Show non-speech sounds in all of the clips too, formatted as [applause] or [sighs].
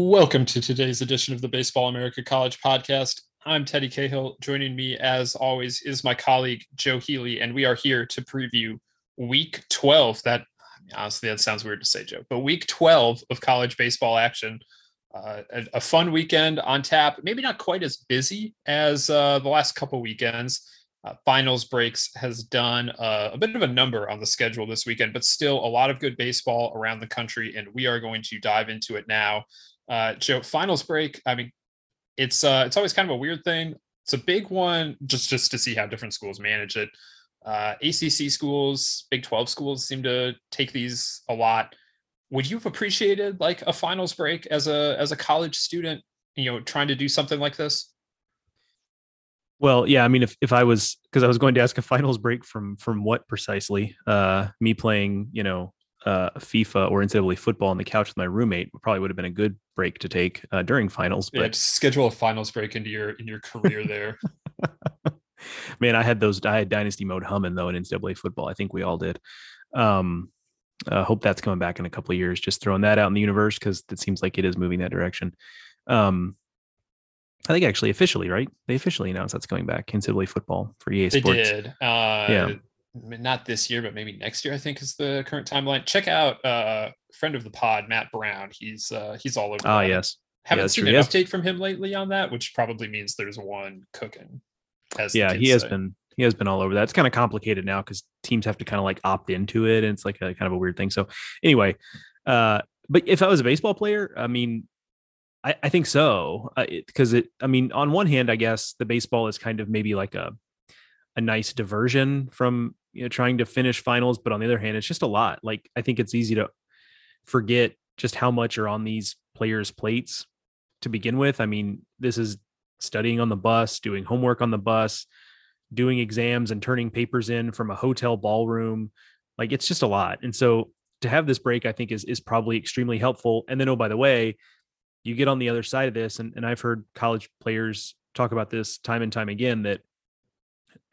Welcome to today's edition of the Baseball America College podcast. I'm Teddy Cahill. Joining me, as always, is my colleague Joe Healy, and we are here to preview Week 12. That honestly, that sounds weird to say, Joe, but Week 12 of college baseball action. Uh, a, a, fun weekend on tap. Maybe not quite as busy as uh, the last couple weekends. Uh, finals breaks has done uh, a bit of a number on the schedule this weekend, but still a lot of good baseball around the country, and we are going to dive into it now. Uh, Joe, finals break. I mean, it's uh, it's always kind of a weird thing. It's a big one, just just to see how different schools manage it. Uh, ACC schools, Big Twelve schools seem to take these a lot. Would you have appreciated like a finals break as a as a college student? You know, trying to do something like this. Well, yeah, I mean, if, if I was because I was going to ask a finals break from from what precisely? Uh, me playing, you know, uh, FIFA or NCAA football on the couch with my roommate probably would have been a good break to take uh, during finals. But yeah, schedule a finals break into your in your career there. [laughs] Man, I had those. I had dynasty mode humming though in NCAA football. I think we all did. Um, uh, hope that's coming back in a couple of years. Just throwing that out in the universe because it seems like it is moving that direction. Um, I think actually officially, right? They officially announced that's coming back in NCAA football for EA Sports. They did. Uh, yeah not this year, but maybe next year. I think is the current timeline. Check out uh, friend of the pod, Matt Brown. He's uh, he's all over. Oh yes, haven't yeah, seen true. an update from him lately on that, which probably means there's one cooking. yeah, he has say. been he has been all over that. It's kind of complicated now because teams have to kind of like opt into it, and it's like a kind of a weird thing. So anyway, uh, but if I was a baseball player, I mean, I, I think so because uh, it, it. I mean, on one hand, I guess the baseball is kind of maybe like a a nice diversion from you know trying to finish finals but on the other hand it's just a lot. Like i think it's easy to forget just how much are on these players plates to begin with. I mean this is studying on the bus doing homework on the bus doing exams and turning papers in from a hotel ballroom. Like it's just a lot. And so to have this break i think is is probably extremely helpful. And then oh by the way you get on the other side of this and, and i've heard college players talk about this time and time again that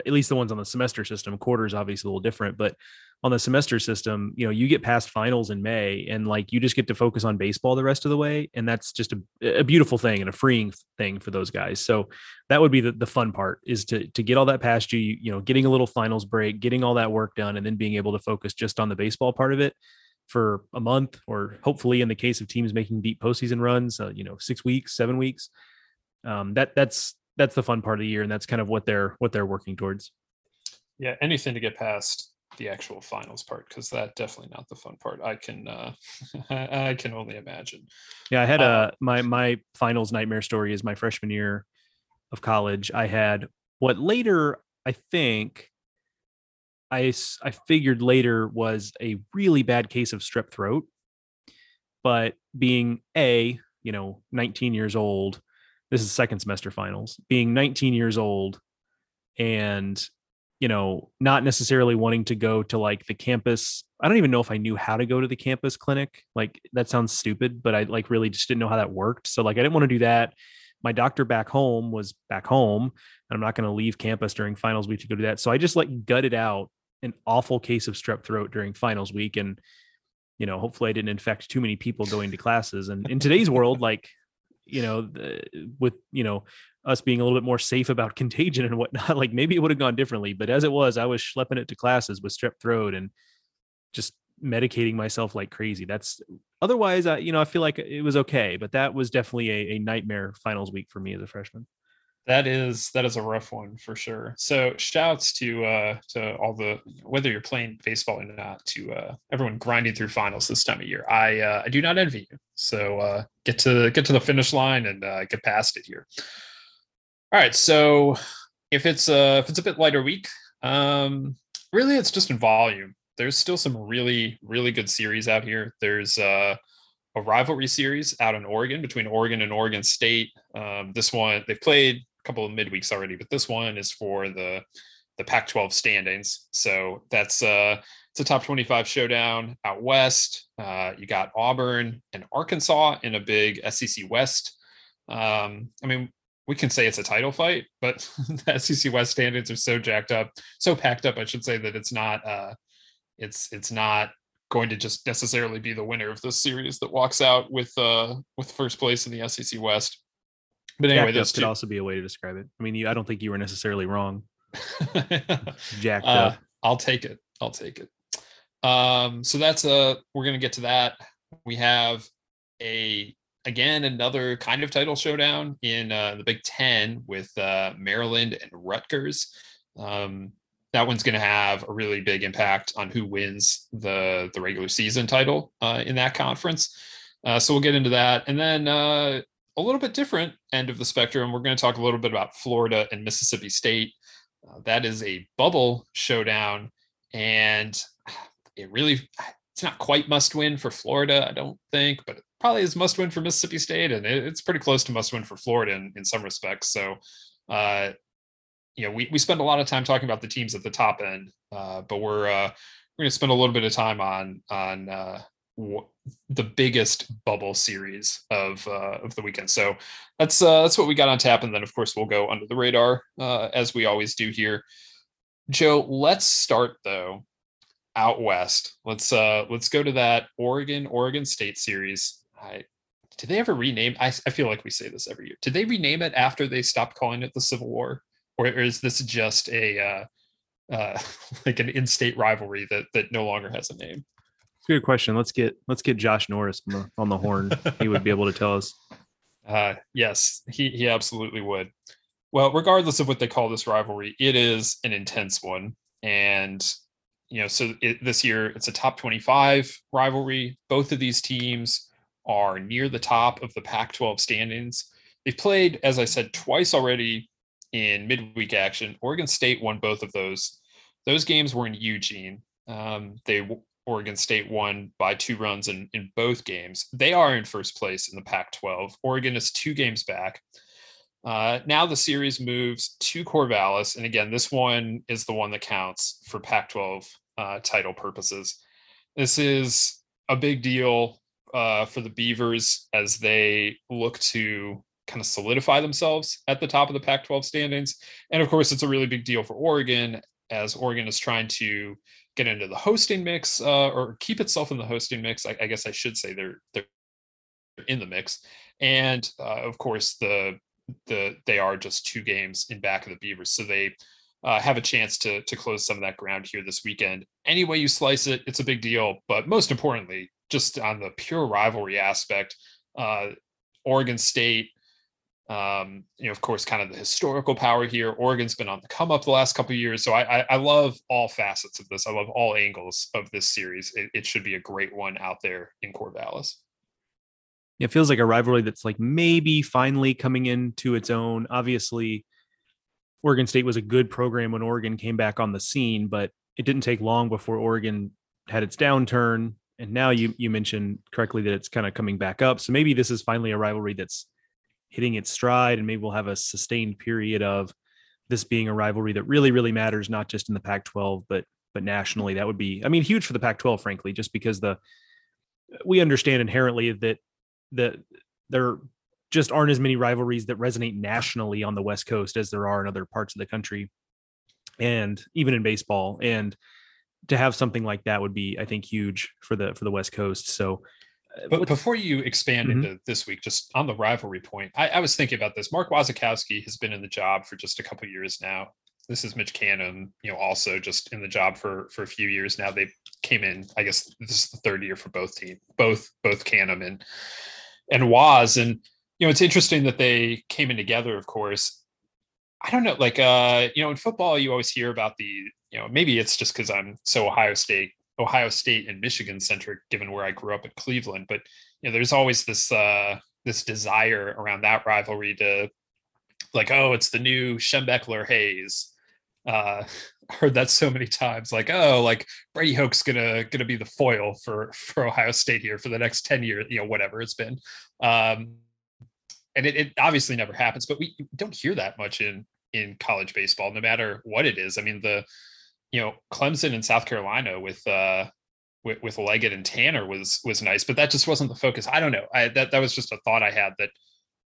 at least the ones on the semester system quarters obviously a little different but on the semester system you know you get past finals in may and like you just get to focus on baseball the rest of the way and that's just a, a beautiful thing and a freeing thing for those guys. So that would be the, the fun part is to to get all that past you you know getting a little finals break getting all that work done and then being able to focus just on the baseball part of it for a month or hopefully in the case of teams making deep postseason runs uh, you know six weeks seven weeks. Um, that that's that's the fun part of the year, and that's kind of what they're what they're working towards. Yeah, anything to get past the actual finals part because that definitely not the fun part. I can uh, [laughs] I can only imagine. Yeah, I had a uh, my my finals nightmare story is my freshman year of college. I had what later I think I I figured later was a really bad case of strep throat, but being a you know 19 years old this is second semester finals, being 19 years old and you know, not necessarily wanting to go to like the campus. I don't even know if I knew how to go to the campus clinic. Like that sounds stupid, but I like really just didn't know how that worked. So like I didn't want to do that. My doctor back home was back home, and I'm not going to leave campus during finals week to go do that. So I just like gutted out an awful case of strep throat during finals week and you know, hopefully I didn't infect too many people going to classes. And in today's world, like you know, with you know us being a little bit more safe about [laughs] contagion and whatnot, like maybe it would have gone differently. But as it was, I was schlepping it to classes with strep throat and just medicating myself like crazy. That's otherwise, I you know I feel like it was okay, but that was definitely a, a nightmare finals week for me as a freshman. That is that is a rough one for sure. So shouts to uh to all the whether you're playing baseball or not to uh everyone grinding through finals this time of year. I uh I do not envy you. So uh get to get to the finish line and uh get past it here. All right, so if it's uh if it's a bit lighter week, um really it's just in volume. There's still some really really good series out here. There's uh a rivalry series out in Oregon between Oregon and Oregon State. Um, this one they've played couple of midweeks already, but this one is for the the Pac-12 standings. So that's uh it's a top 25 showdown out west. Uh, you got Auburn and Arkansas in a big SEC West. Um, I mean, we can say it's a title fight, but [laughs] the SEC West standings are so jacked up, so packed up, I should say that it's not uh it's it's not going to just necessarily be the winner of this series that walks out with uh with first place in the SEC West. But anyway, this could also be a way to describe it. I mean, you, I don't think you were necessarily wrong. [laughs] Jacked uh, up. I'll take it. I'll take it. Um, so that's a we're gonna get to that. We have a again another kind of title showdown in uh, the Big Ten with uh, Maryland and Rutgers. Um, that one's going to have a really big impact on who wins the the regular season title uh, in that conference. Uh, so we'll get into that, and then uh, a little bit different end of the spectrum. We're going to talk a little bit about Florida and Mississippi State. Uh, that is a bubble showdown, and [sighs] it really it's not quite must win for Florida, I don't think, but probably is must win for Mississippi State, and it, it's pretty close to must win for Florida in, in some respects. So, uh, you know, we we spend a lot of time talking about the teams at the top end, uh, but we're uh, we're going to spend a little bit of time on on uh, the biggest bubble series of uh, of the weekend. So that's uh, that's what we got on tap, and then of course we'll go under the radar uh, as we always do here. Joe, let's start though out west. Let's uh let's go to that Oregon Oregon State series. I did they ever rename? I, I feel like we say this every year. Did they rename it after they stopped calling it the Civil War, or, is this just a uh, uh, [laughs] like an in-state rivalry that that no longer has a name? Good question. Let's get let's get Josh Norris on the, on the horn. he would be able to tell us. [laughs] Uh, yes, he he absolutely would. Well, regardless of what they call this rivalry, it is an intense one, and you know, so it, this year it's a top 25 rivalry. Both of these teams are near the top of the Pac 12 standings. They've played, as I said, twice already in midweek action. Oregon State won both of those. Those games were in Eugene. Um, they Oregon State won by two runs in, in both games. They are in first place in the Pac 12. Oregon is two games back. Uh, now the series moves to Corvallis. And again, this one is the one that counts for Pac 12 uh, title purposes. This is a big deal uh, for the Beavers as they look to kind of solidify themselves at the top of the Pac 12 standings. And of course, it's a really big deal for Oregon as Oregon is trying to get into the hosting mix uh, or keep itself in the hosting mix. I, I, guess I should say they're they're in the mix, and uh, of course the the they are just two games in back of the Beavers, so they uh, have a chance to to close some of that ground here this weekend. Any way you slice it, it's a big deal. But most importantly, just on the pure rivalry aspect, uh, Oregon State, um, you know, of course, kind of the historical power here. Oregon's been on the come up the last couple years, so I, I, I love all facets of this. I love all angles of this series. It, it should be a great one out there in Corvallis it feels like a rivalry that's like maybe finally coming into its own. Obviously, Oregon State was a good program when Oregon came back on the scene, but it didn't take long before Oregon had its downturn. And now you you mentioned correctly that it's kind of coming back up. So maybe this is finally a rivalry that's hitting its stride, and maybe we'll have a sustained period of this being a rivalry that really, really matters, not just in the Pac-12, but but nationally. That would be, I mean, huge for the Pac-12, frankly, just because the we understand inherently that that there just aren't as many rivalries that resonate nationally on the West Coast as there are in other parts of the country, and even in baseball. And to have something like that would be, I think, huge for the for the West Coast. So, uh, but before you expand mm-hmm. into this week, just on the rivalry point, I, I, was thinking about this. Mark Wasikowski has been in the job for just a couple years now. This is Mitch Canham, you know, also just in the job for for a few years now. They came in, I guess this is the third year for both team, both both Canham and and Waz. And you know, it's interesting that they came in together, of course. I don't know, like uh, you know, in football, you always hear about the, you know, maybe it's just because I'm so Ohio State, Ohio State and Michigan centric, given where I grew up at Cleveland. But you know, there's always this uh this desire around that rivalry to like, oh, it's the new Schembechler Hayes. Uh [laughs] heard that so many times like oh like brady hoke's gonna gonna be the foil for for ohio state here for the next 10 years you know whatever it's been um and it, it obviously never happens but we don't hear that much in in college baseball no matter what it is i mean the you know clemson and south carolina with uh with, with leggett and tanner was was nice but that just wasn't the focus i don't know i that that Waz just a thought i had that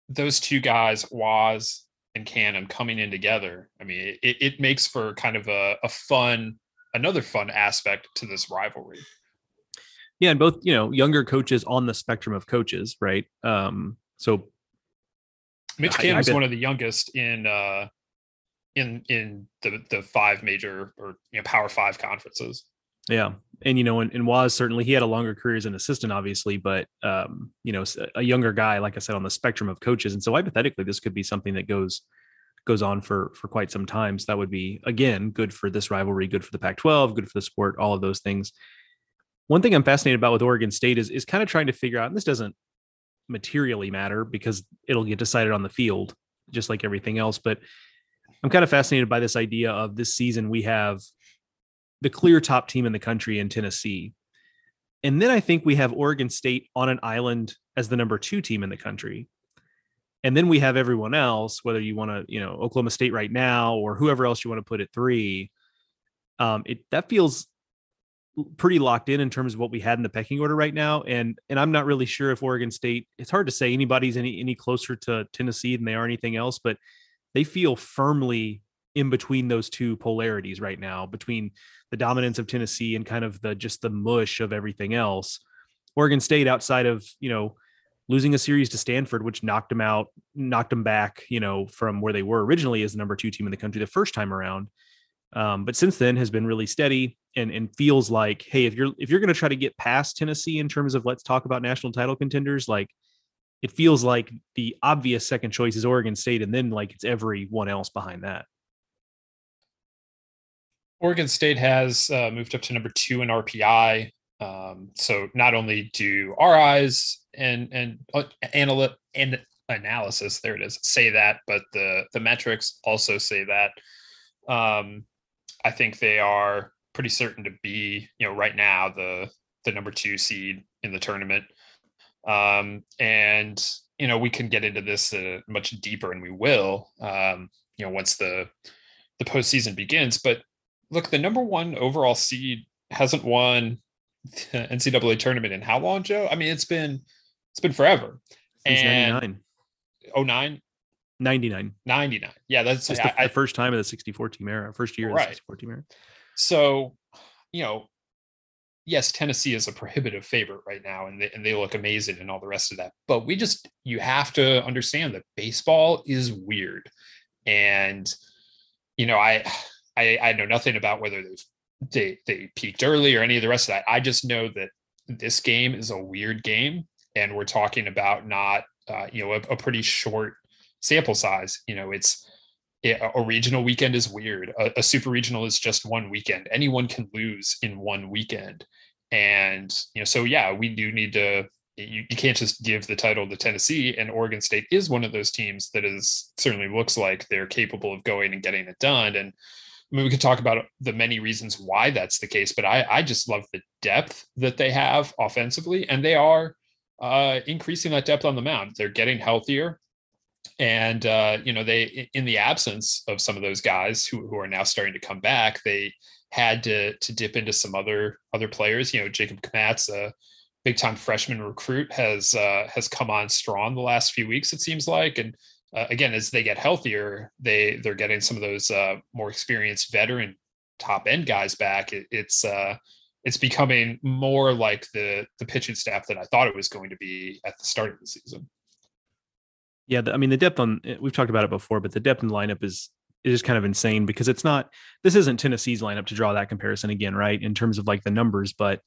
those two guys was and Canham coming in together, I mean, it, it makes for kind of a, a fun, another fun aspect to this rivalry. Yeah, and both you know younger coaches on the spectrum of coaches, right? Um, so Mitch is one of the youngest in uh, in in the the five major or you know Power Five conferences. Yeah, and you know, and, and Waz certainly he had a longer career as an assistant, obviously, but um, you know, a younger guy, like I said, on the spectrum of coaches, and so hypothetically, this could be something that goes goes on for for quite some time. So that would be again good for this rivalry, good for the Pac-12, good for the sport, all of those things. One thing I'm fascinated about with Oregon State is is kind of trying to figure out, and this doesn't materially matter because it'll get decided on the field, just like everything else. But I'm kind of fascinated by this idea of this season we have the clear top team in the country in Tennessee. And then I think we have Oregon State on an island as the number two team in the country. And then we have everyone else, whether you want to, you know, Oklahoma State right now or whoever else you want to put at three. Um, it that feels pretty locked in in terms of what we had in the pecking order right now. And and I'm not really sure if Oregon State. It's hard to say anybody's any any closer to Tennessee than they are anything else, but they feel firmly in between those two polarities right now, between the dominance of Tennessee and kind of the just the mush of everything else. Oregon State, outside of you know losing a series to Stanford, which knocked them out, knocked them back, you know, from where they were originally as the number two team in the country the first time around. Um, but since then has been really steady and and feels like, hey, if you're if you're going to try to get past Tennessee in terms of let's talk about national title contenders, like it feels like the obvious second choice is Oregon State, and then like it's everyone else behind that. Oregon State has uh, moved up to number two in RPI. Um, so not only do eyes and and uh, analy- and analysis there it is say that, but the the metrics also say that. Um, I think they are pretty certain to be you know right now the the number two seed in the tournament. Um, and you know we can get into this uh, much deeper, and we will. Um, you know once the the postseason begins, but look, the number one overall seed hasn't won the NCAA tournament in how long, Joe? I mean, it's been it's been forever. Since and 99. 09? 99. 99. Yeah, that's just the, I, the, first time of the 64 team era, first year right. of the 64 team era. So, you know, yes, Tennessee is a prohibitive favorite right now, and they, and they look amazing and all the rest of that. But we just, you have to understand that baseball is weird. And, you know, I, I, I know nothing about whether they've they they peaked early or any of the rest of that. I just know that this game is a weird game, and we're talking about not uh, you know a, a, pretty short sample size. You know, it's it, a regional weekend is weird. A, a, super regional is just one weekend. Anyone can lose in one weekend, and you know, so yeah, we do need to. You, you can't just give the title to Tennessee, and Oregon State is one of those teams that is certainly looks like they're capable of going and getting it done. And I mean, we could talk about the many reasons why that's the case, but I, I just love the depth that they have offensively, and they are uh, increasing that depth on the mound. They're getting healthier, and uh, you know, they in the absence of some of those guys who, who are now starting to come back, they had to to dip into some other other players. You know, Jacob Kmatz, a big time freshman recruit, has uh, has come on strong the last few weeks. It seems like, and uh, again as they get healthier they they're getting some of those uh, more experienced veteran top end guys back it, it's uh it's becoming more like the the pitching staff that i thought it was going to be at the start of the season yeah i mean the depth on eh, we've talked about it before but the depth in the lineup is is kind of insane because it's not this isn't tennessee's lineup to draw that comparison again right in terms of like the numbers but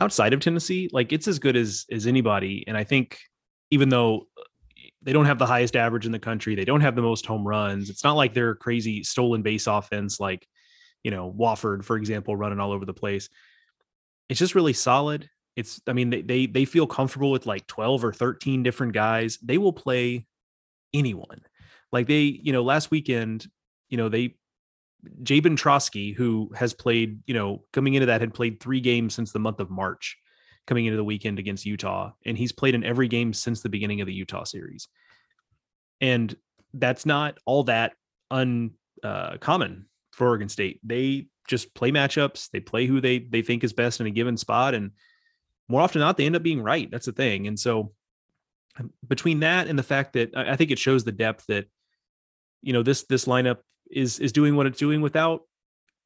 outside of tennessee like it's as good as as anybody and i think even though uh, they don't have the highest average in the country. They don't have the most home runs. It's not like they're crazy stolen base offense like, you know, Wofford, for example, running all over the place. It's just really solid. It's, I mean, they they they feel comfortable with like 12 or 13 different guys. They will play anyone. Like they, you know, last weekend, you know, they Jabin Trosky, who has played, you know, coming into that had played three games since the month of March coming into the weekend against Utah, and he's played in every game since the beginning of the Utah series. And that's not all that uncommon uh, for Oregon State. They just play matchups. They play who they they think is best in a given spot, and more often than not, they end up being right. That's the thing. And so, between that and the fact that I think it shows the depth that you know this this lineup is is doing what it's doing without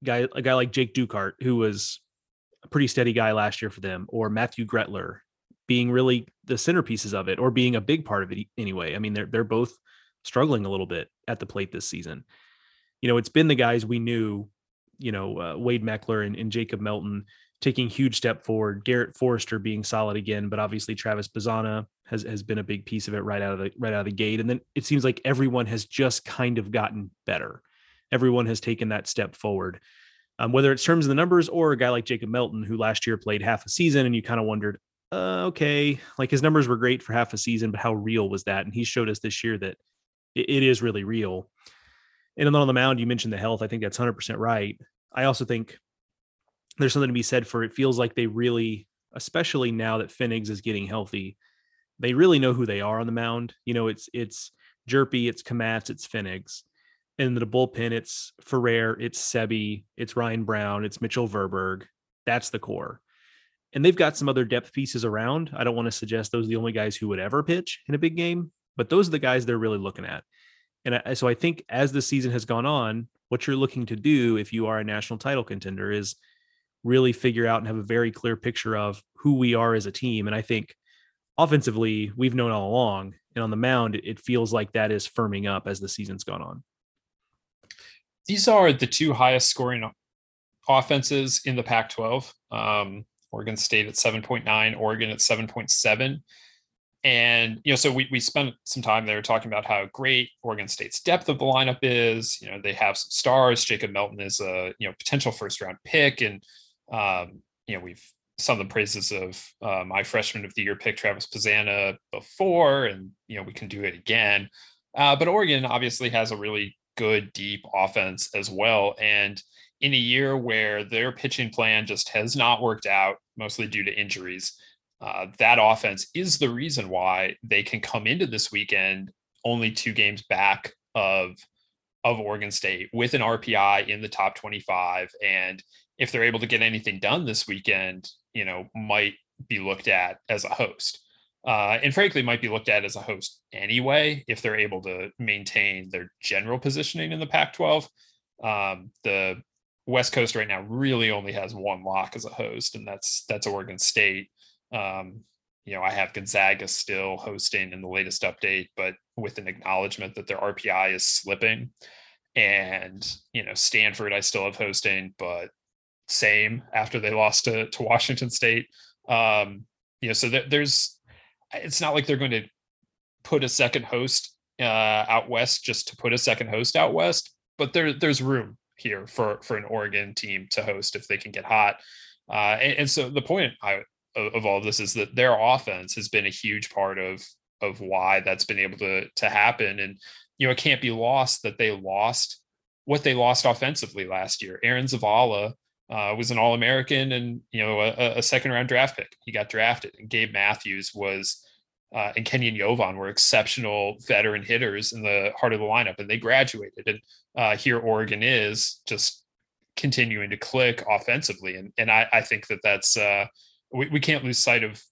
guy a guy like Jake Dukart, who was a pretty steady guy last year for them, or Matthew Gretler being really the centerpieces of it, or being a big part of it anyway. I mean, they're they're both struggling a little bit at the plate this season. You know, it's been the guys we knew, you know, uh, Wade Meckler and, and Jacob Melton taking huge step forward. Garrett Forrester being solid again, but obviously Travis Bazzana has has been a big piece of it right out of the right out of the gate. And then it seems like everyone has just kind of gotten better. Everyone has taken that step forward. Um, whether it's terms of the numbers or a guy like Jacob Melton, who last year played half a season, and you kind of wondered, uh, okay, like his numbers were great for half a season, but how real was that? And he showed us this year that it, it is really real. And then on the mound, you mentioned the health. I think that's 100% right. I also think there's something to be said for it feels like they really, especially now that Pfennigs is getting healthy, they really know who they are on the mound. You know, it's it's Hjerpe, it's Kmatz, it's Pfennigs. And the bullpen, it's Ferrer, it's Sebi, it's Ryan Brown, it's Mitchell Verburg. That's the core. And they've got some other depth pieces around. I don't want to suggest those are the only guys who would ever pitch in a big game, but those are the guys they're really looking at. And I, so I think as the season has gone on, what you're looking to do if you are a national title contender is really figure out and have a very clear picture of who we are as a team. And I think offensively, we've known all along. And on the mound, it feels like that is firming up as the season's gone on. These are the two highest scoring offenses in the Pac 12. Um, Oregon State at 7.9, Oregon at 7.7 and you know so we, we spent some time there talking about how great oregon state's depth of the lineup is. You know they have some stars. Jacob melton is a you know potential first round pick. And um, you know we've some of the praises of uh, my freshman of the year pick travis Bazzana before. And you know we can do it again. Uh, but oregon obviously has a really good deep offense as well and in a year where their pitching plan just has not worked out mostly due to injuries uh, that offense is the reason why they can come into this weekend only two games back of of Oregon State with an RPI in the top 25 and if they're able to get anything done this weekend, you know, might be looked at as a host. Uh, and frankly, might be looked at as a host anyway if they're able to maintain their general positioning in the Pac-12. Um, the West Coast right now really only has one lock as a host, and that's that's Oregon State. Um, you know, I have Gonzaga still hosting in the latest update, but with an acknowledgement that their RPI is slipping. And, you know, Stanford I still have hosting, but same after they lost to, to Washington State. Um, you know, so there, there's, it's not like they're going to put a second host uh, out west just to put a second host out west, but there, there's room here for for an Oregon team to host if they can get hot. Uh, and, and, so the point I, of, all of this is that their offense has been a huge part of of why that's been able to to happen. And you know, it can't be lost that they lost what they lost offensively last year. Aaron Zavala uh, was an All American and you know a, a, second round draft pick. He got drafted, and Gabe Matthews was. Uh, and Kenyon Yovan were exceptional veteran hitters in the heart of the lineup, and they graduated. And uh, here Oregon is just continuing to click offensively, and and I, I think that that's uh, we, we can't lose sight of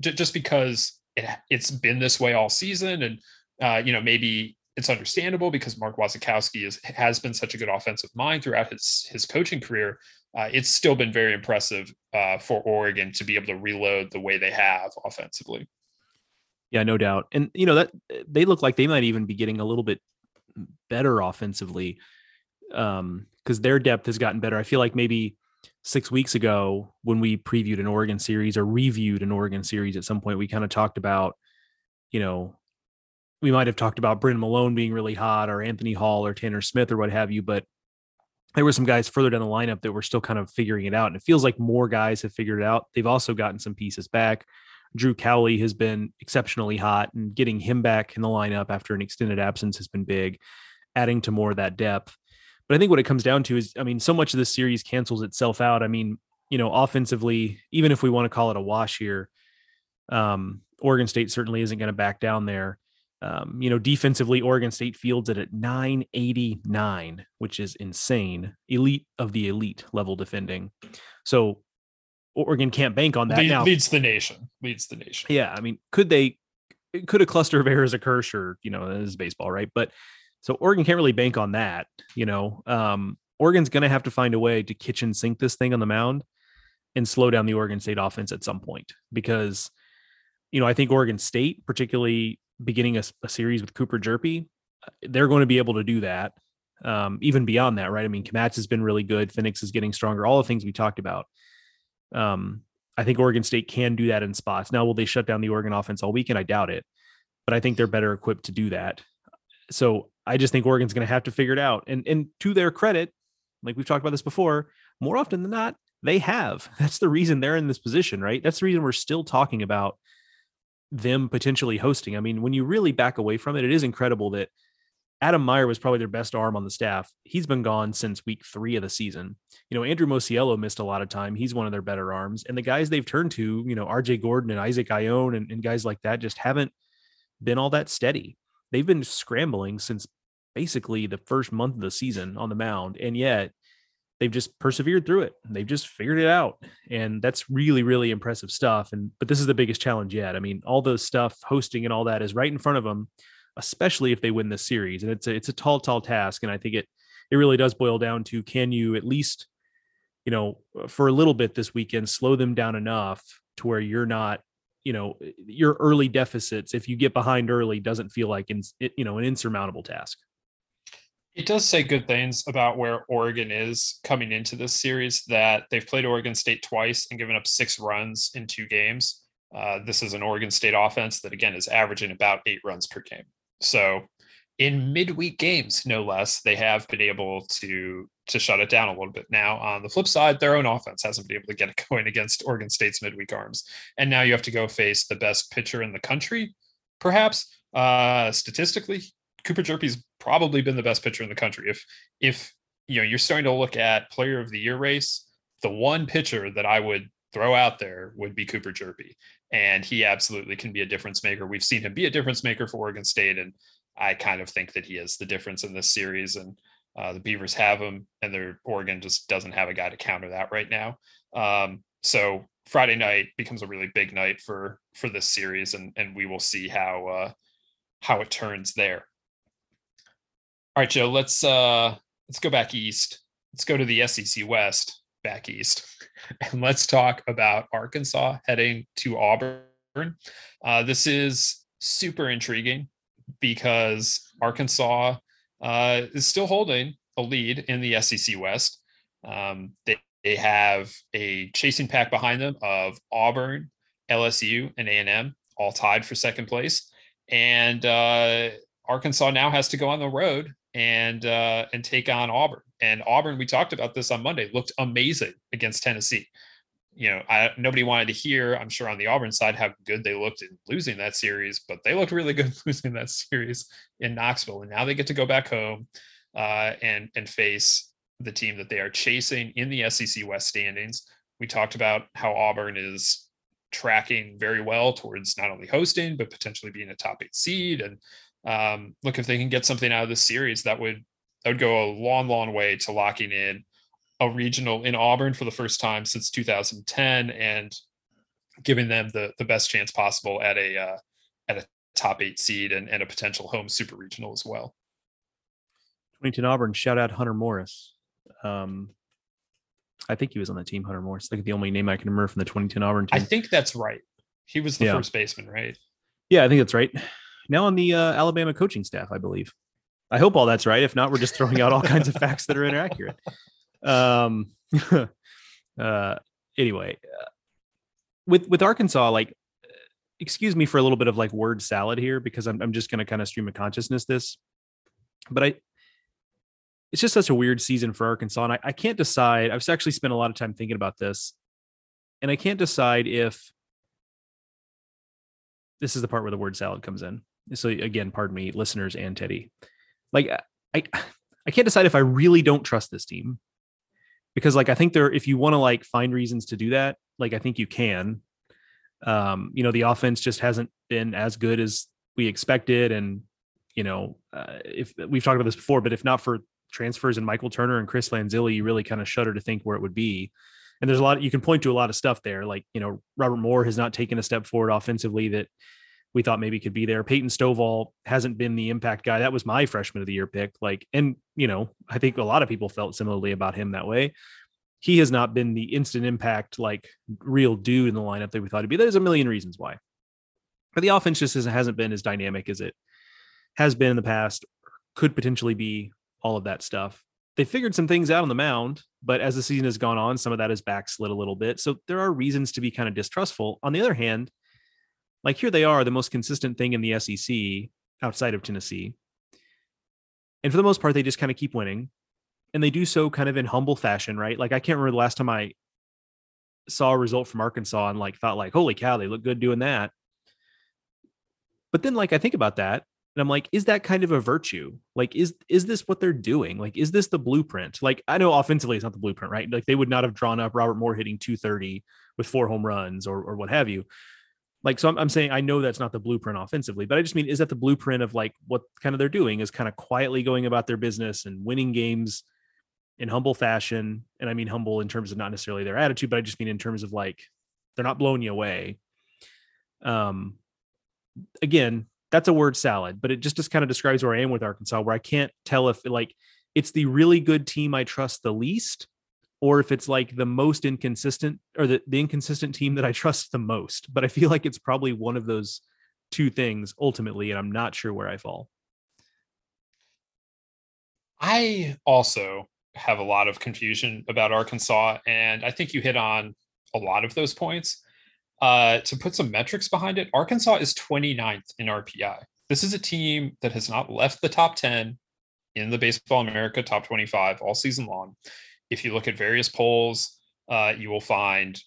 j- just because it, it's been this way all season and uh, you know maybe it's understandable because Mark Wasikowski is, has been such a good offensive mind throughout his his coaching career. Uh, it's still been very impressive uh, for Oregon to be able to reload the way they have offensively. Yeah, no doubt. And you know that they look like they might even be getting a little bit better offensively um because their depth has gotten better. I feel like maybe six weeks ago when we previewed an Oregon series or reviewed an Oregon series at some point, we kind of talked about, you know, we might have talked about Brennan Milone being really hot or Anthony Hall or Tanner Smith or what have you, but there were some guys further down the lineup that were still kind of figuring it out. And it feels like more guys have figured it out. They've also gotten some pieces back. Drew Cowley has been exceptionally hot and getting him back in the lineup after an extended absence has been big, adding to more of that depth. But I think what it comes down to is, I mean, so much of this series cancels itself out. I mean, you know, offensively, even if we want to call it a wash here, um, Oregon State certainly isn't going to back down there. Um, you know, defensively, Oregon State fields it at 989, which is insane. Elite of the elite level defending. So Oregon can't bank on that. Lead, now leads the nation. Leads the nation. Yeah, I mean, could they? Could a cluster of errors occur? Sure, you know, this is baseball, right? But so Oregon can't really bank on that. You know, um, Oregon's going to have to find a way to kitchen sink this thing on the mound. and slow down the Oregon State offense at some point because, you know, I think Oregon State, particularly beginning a, a series with Cooper Hjerpe, they're going to be able to do that. Um, even beyond that, right? I mean, Kmatz has been really good. Pfennigs is getting stronger. All the things we talked about. Um, I think Oregon State can do that in spots. Now, will they shut down the Oregon offense all weekend? I doubt it, but I think they're better equipped to do that. So I just think Oregon's going to have to figure it out. And and to their credit, like we've talked about this before, more often than not, they have. [laughs] That's the reason they're in this position, right? That's the reason we're still talking about them potentially hosting. I mean, when you really back away from it, it is incredible that Adam Maier was probably their best arm on the staff. He's been gone since week three of the season. You know, Andrew Mosiello missed a lot of time. He's one of their better arms. And the guys they've turned to, you know, RJ Gordon and Isaac Ione and, and guys like that just haven't been all that steady. They've been scrambling since basically the first month of the season on the mound. And yet they've just persevered through it. They've just figured it out. And that's really, really impressive stuff. And but this is the biggest challenge yet. I mean, all the stuff, hosting and all that is right in front of them, especially if they win this series. And it's a it's a tall, tall task. And I think it it really does boil down to can you at least, you know, for a little bit this weekend, slow them down enough to where you're not you know your early deficits if you get behind early doesn't feel like in, you know an insurmountable task it does say good things about where Oregon is coming into this series that they've played Oregon State twice and given up six runs in two games. Uh, this is an Oregon State offense that, again, is averaging about eight runs per game. So, in midweek games, no less, they have been able to to shut it down a little bit. Now, on the flip side, their own offense hasn't been able to get it [laughs] going against Oregon State's midweek arms, and now you have to go face the best pitcher in the country, perhaps uh, statistically. Cooper Hjerpe's probably been the best pitcher in the country. If if you know you're starting to look at player of the year race, the one pitcher that I would throw out there would be Cooper Hjerpe. And he absolutely can be a difference maker. We've seen him be a difference maker for Oregon State. And I kind of think that he is the difference in this series. And uh, the Beavers have him, and their Oregon just doesn't have a guy to counter that right now. Um, so Friday night becomes a really big night for for this series, and and we will see how uh, how it turns there. All right, Joe, let's uh let's go back east. Let's go to the SEC West, back east. [laughs] And let's talk about Arkansas heading to Auburn. Uh, this is super intriguing because Arkansas uh, is still holding a lead in the SEC West. Um, they, they have a chasing pack behind them of Auburn, LSU, and A&M, all tied for second place. And uh, Arkansas now has to go on the road and uh, and take on Auburn. And Auburn, we talked about this on Monday, looked amazing against Tennessee. You know, I, nobody wanted to hear, I'm sure, on the Auburn side, how good they looked in losing that series, but they looked really good [laughs] losing that series in Knoxville. And now they get to go back home uh, and and face the team that they are chasing in the SEC West standings. We talked about how Auburn is tracking very well towards not only hosting but potentially being a top eight seed and um, look if they can get something out of this series that would that would go a long long way to locking in a regional in auburn for the first time since 2010 and giving them the the best chance possible at a uh, at a top eight seed and, and a potential home super regional as well 2010 auburn shout out hunter morris um, I think he was on the team, Hunter Morris. Like the only name I can remember from the 2010 Auburn team. I think that's right. He was the yeah. first baseman, right? Yeah, I think that's right now on the uh, Alabama coaching staff, I believe. I hope all that's right. If not, we're just throwing out all kinds of facts that are inaccurate. Um, [laughs] uh, anyway, uh, with with Arkansas, like, excuse me for a little bit of like word salad here because I'm I'm just going to kind of stream of consciousness this, but I. It's just such a weird season for Arkansas, and I, I can't decide. I've actually spent a lot of time thinking about this, and I can't decide if this is the part where the word salad comes in so again, pardon me, listeners and Teddy. Like I I can't decide if I really don't trust this team. Because like I think there if you want to like find reasons to do that, like I think you can. Um, you know, the offense just hasn't been as good as we expected and you know, uh, if we've talked about this before, but if not for transfers and Michael Turner and Chris Lanzilli, you really kind of shudder to think where it would be. And there's a lot you can point to a lot of stuff there. Like, you know, Robert Moore has not taken a step forward offensively that we thought maybe could be there. Peyton Stovall hasn't been the impact guy. That was my freshman of the year pick. Like, and you know, I think a lot of people felt similarly about him that way. he has not been the instant impact like real dude in the lineup that we thought he'd be. There's a million reasons why, but the offense just hasn't been as dynamic as it has been in the past. Could potentially be all of that stuff. They figured some things out on the mound, but as the season has gone on, some of that has backslid a little bit. So there are reasons to be kind of distrustful. On the other hand, like here they are, the most consistent thing in the SEC outside of Tennessee. And for the most part, they just kind of keep winning and they do so kind of in humble fashion, right? Like I can't remember the last time I saw a result from Arkansas and like thought like, holy cow, they look good doing that. But then like I think about that and I'm like, is that kind of a virtue? Like, is is this what they're doing? Like, is this the blueprint? Like, I know offensively it's not the blueprint, right? Like they would not have drawn up Robert Moore hitting 230 with four home runs or or what have you. Like, so I'm, I'm saying I know that's not the blueprint offensively, but I just mean, is that the blueprint of like what kind of they're doing is kind of quietly going about their business and winning games in humble fashion. And I mean humble in terms of not necessarily their attitude, but I just mean in terms of like they're not blowing you away. Um, again, that's a word salad, but it just just kind of describes where I am with Arkansas, where I can't tell if like it's the really good team I trust the least, or if it's like the most inconsistent or the, the inconsistent team that I trust the most. But I feel like it's probably one of those two things ultimately, and I'm not sure where I fall. I also have a lot of confusion about Arkansas, and I think you hit on a lot of those points. Uh, to put some metrics behind it, Arkansas is 29th in RPI. This is a team that has not left the top 10 in the Baseball America top 25 all season long. If you look at various polls, uh, you will find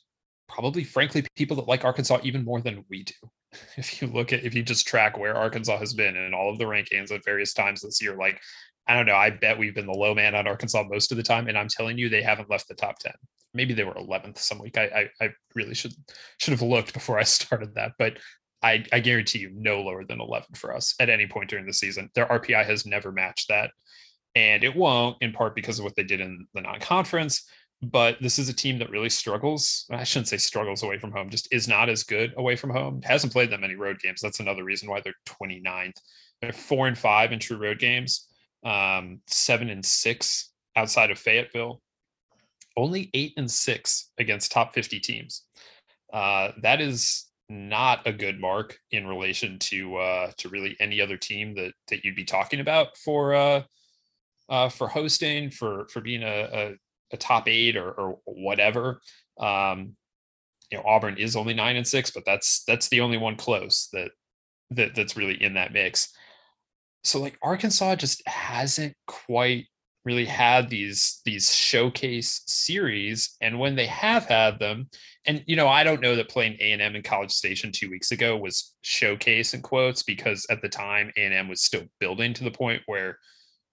probably, frankly, people that like Arkansas even more than we do. [laughs] If you look at, if you just track where Arkansas has been in all of the rankings at various times this year, like I don't know. I bet we've been the low man on Arkansas most of the time, and I'm telling you, they haven't left the top ten. Maybe they were 11th some week. I I, I really should should have looked before I [laughs] started that, but I, I guarantee you no lower than 11 for us at any point during the season. Their RPI has never matched that, and it won't in part because of what they did in the non-conference. But this is a team that really struggles. I shouldn't say struggles away from home, just is not as good away from home. Hasn't played that many road games. That's another reason why they're 29th. They're four and five in true road games um, seven and six outside of Fayetteville, only eight and six against top 50 teams. Uh, that is not a good mark in relation to uh, to really any other team that that you'd be talking about for uh, uh, for hosting for for being a, a, a top eight or, or whatever. Um, you know, Auburn is only nine and six, but that's that's the only one close that that that's really in that mix so like Arkansas just hasn't quite really had these these showcase series and when they have had them and you know i don't know that playing a&m in college station two weeks ago was showcase in quotes because at the time a&m was still building to the point where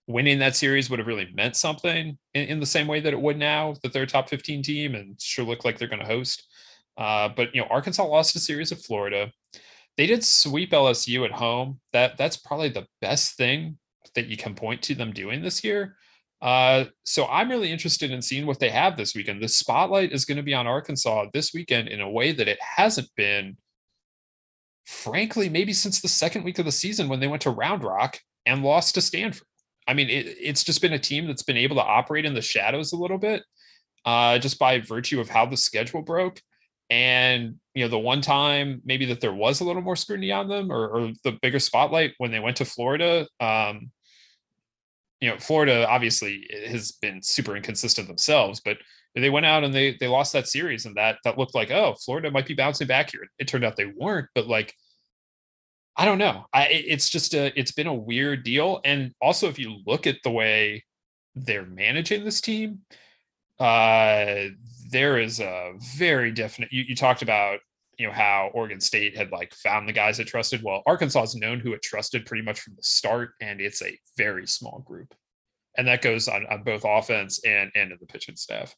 winning that series would have really meant something in, in the same way that it would now that they're a top 15 team and sure look like they're going to host uh, but you know arkansas lost a series of florida they did sweep LSU at home. That that's probably the best thing that you can point to them doing this year. Uh, so I'm really interested in seeing what they have this weekend. The spotlight is going to be on Arkansas this weekend in a way that it hasn't been, frankly, maybe since the second week of the season when they went to Round Rock and lost to Stanford. I mean, it, it's just been a team that's been able to operate in the shadows a little bit, uh, just by virtue of how the schedule broke. And you know, the one time maybe that there was a little more scrutiny on them, or, or the bigger spotlight when they went to Florida. Um, you know, Florida obviously has been super inconsistent themselves, but they went out and they they lost that series, and that that looked like oh, Florida might be bouncing back here. It turned out they weren't, but like I don't know. I it's just a it's been a weird deal. And also if you look at the way they're managing this team, uh there is a very definite. You, you talked about you know how Oregon State had like found the guys it trusted. Well, Arkansas is known who it trusted pretty much from the start, and it's a very small group, and that goes on, on both offense and and in the pitching staff.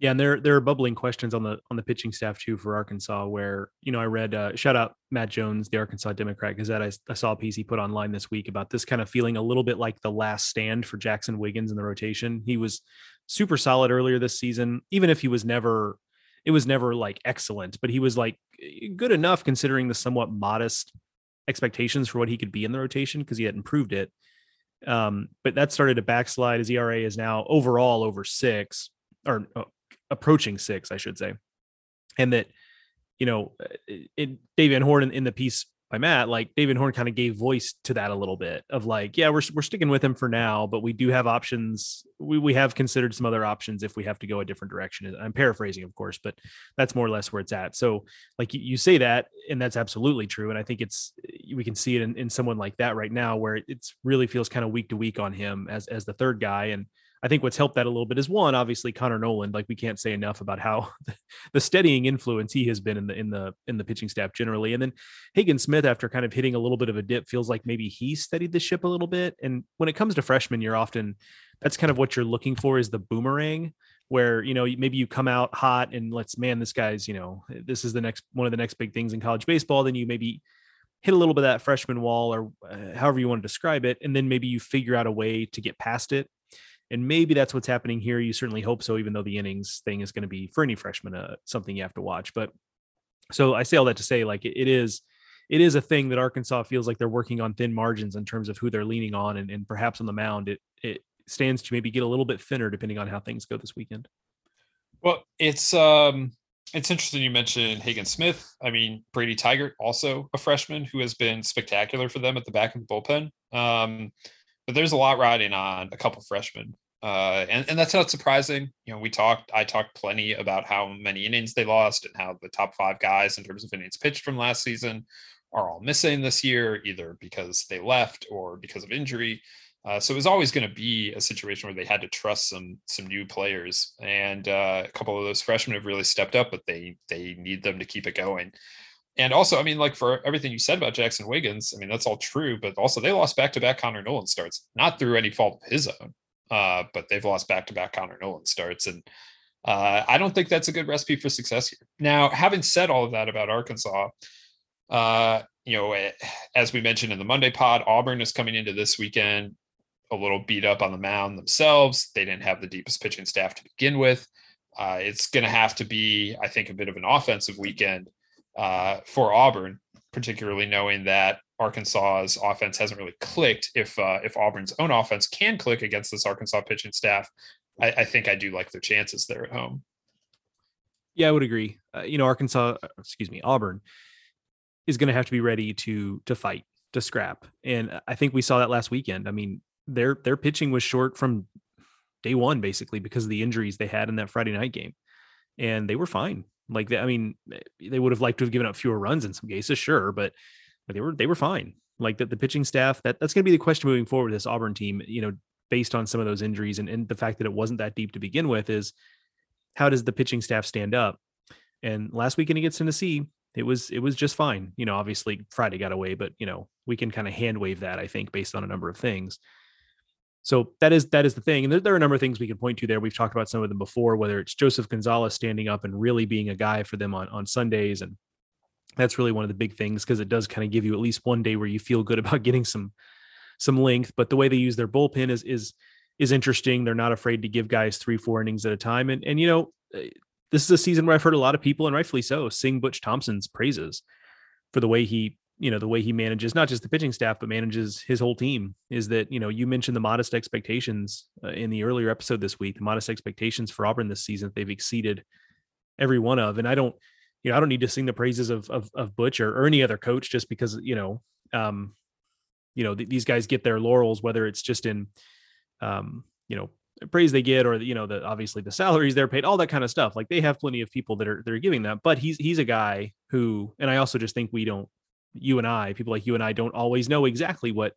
Yeah, and there there are bubbling questions on the on the pitching staff too for Arkansas. Where you know I read uh, shout out Matt Jones, the Arkansas Democrat Gazette. I, I saw a piece he put online this week about this kind of feeling a little bit like the last stand for Jaxon Wiggins in the rotation. He was super solid earlier this season, even if he was never it was never like excellent, but he was like good enough considering the somewhat modest expectations for what he could be in the rotation because he had improved it. Um, but that started to backslide. His ERA is now overall over six. or uh, approaching six, I should say, and that you know, uh, it, Dave Van Horn in, in the piece by Matt, like Van Horn kind of gave voice to that a little bit of like, yeah, we're we're sticking with him for now, but we do have options. We we have considered some other options if we have to go a different direction. I'm paraphrasing, of course, but that's more or less where it's at. So, like you, you say that, and that's absolutely true. And I think it's eh, we can see it in, in someone like that right now, where it's really feels kind of week to week on him as as the third guy, and I think what's helped that a little bit is one, obviously Connor Noland. Like we can't say enough about how [laughs] the steadying influence he has been in the in the in the pitching staff generally. And then Hagen Smith, after kind of hitting a little bit of a dip, feels like maybe he steadied the ship a little bit. And when it comes to freshmen, you're often that's kind of what you're looking for is the boomerang, where you know maybe you come out hot and let's man, this guy's you know this is the next one of the next big things in college baseball. Then you maybe hit a little bit of that freshman wall or uh, however you want to describe it and then maybe you figure out a way to get past it and maybe that's what's happening here. You certainly hope so, even though the innings thing is going to be for any freshman uh, something you have to watch. But so I say all that to say, like it, is, it is a thing that Arkansas feels like they're working on thin margins in terms of who they're leaning on, and, and perhaps on the mound, it it stands to maybe get a little bit thinner depending on how things go this weekend. Well, it's um it's interesting you mentioned Hagen Smith. I mean, Brady Tygart, also a freshman who has been spectacular for them at the back of the bullpen. Um, but there's a lot riding on a couple freshmen. Uh, and, and that's not surprising. You know, we talked, I talked plenty about how many innings they lost and how the top five guys in terms of innings pitched from last season are all missing this year, either because they left or because of injury. Uh, so it was always going to be a situation where they had to trust some some new players, and uh, a couple of those freshmen have really stepped up, but they they need them to keep it going and also, I mean, like for everything you said about Jaxon Wiggins, I mean, that's all true, but also they lost back to back Connor Noland starts, not through any fault of his own, uh, but they've lost back to back Connor Noland starts. And uh, I don't think that's a good recipe for success here. Now, having said all of that about Arkansas, uh, you know, eh, as we mentioned in the Monday pod, Auburn is coming into this weekend a little beat up on the mound themselves. They didn't have the deepest pitching staff to begin with. Uh, it's going to have to be, I think, a bit of an offensive weekend uh, for Auburn, particularly knowing that Arkansas's offense hasn't really clicked. If uh, if Auburn's own offense can click against this Arkansas pitching staff, I, I think I do like their chances there at home. Yeah, I would agree. Uh, you know, Arkansas, uh, excuse me, Auburn is going to have to be ready to to fight, to scrap, and I think we saw that last weekend. I mean, their their pitching was short from day one, basically because of the injuries they had in that Friday night game, and they were fine. Like they, I mean, eh, they would have liked to have given up fewer runs in some cases, sure, but they were they were fine. Like that, the pitching staff that that's going to be the question moving forward. This Auburn team, you know, based on some of those injuries and, and the fact that it wasn't that deep to begin with, is how does the pitching staff stand up? And last weekend against Tennessee, it was it was just fine. You know, obviously Friday got away, but you know we can kind of hand wave that I think based on a number of things. So that is that is the thing, and there, there, are a number of things we can point to there. We've talked about some of them before, whether it's Joseph Gonzalez standing up and really being a guy for them on on Sundays, and that's really one of the big things because it does kind of give you at least one day where you feel good [laughs] about getting some some length. But the way they use their bullpen is is is interesting. They're not afraid to give guys three four innings at a time, and and you know eh, this is a season where I've heard a lot of people, and rightfully so, sing Butch Thompson's praises for the way he you know the way he manages not just the pitching staff but manages his whole team is that you know you mentioned the modest expectations uh, in the earlier episode this week the modest expectations for Auburn this season they've exceeded every one of. And I don't you know I don't need to sing the praises of of, of Butch or, or any other coach just because you know um you know th- these guys get their laurels whether it's just in um you know praise they get or you know the obviously the salaries they're paid all that kind of stuff. Like they have plenty of people that are they're giving that but he's he's a guy who and I also just think we don't you and I, people like you and I, don't always know exactly what.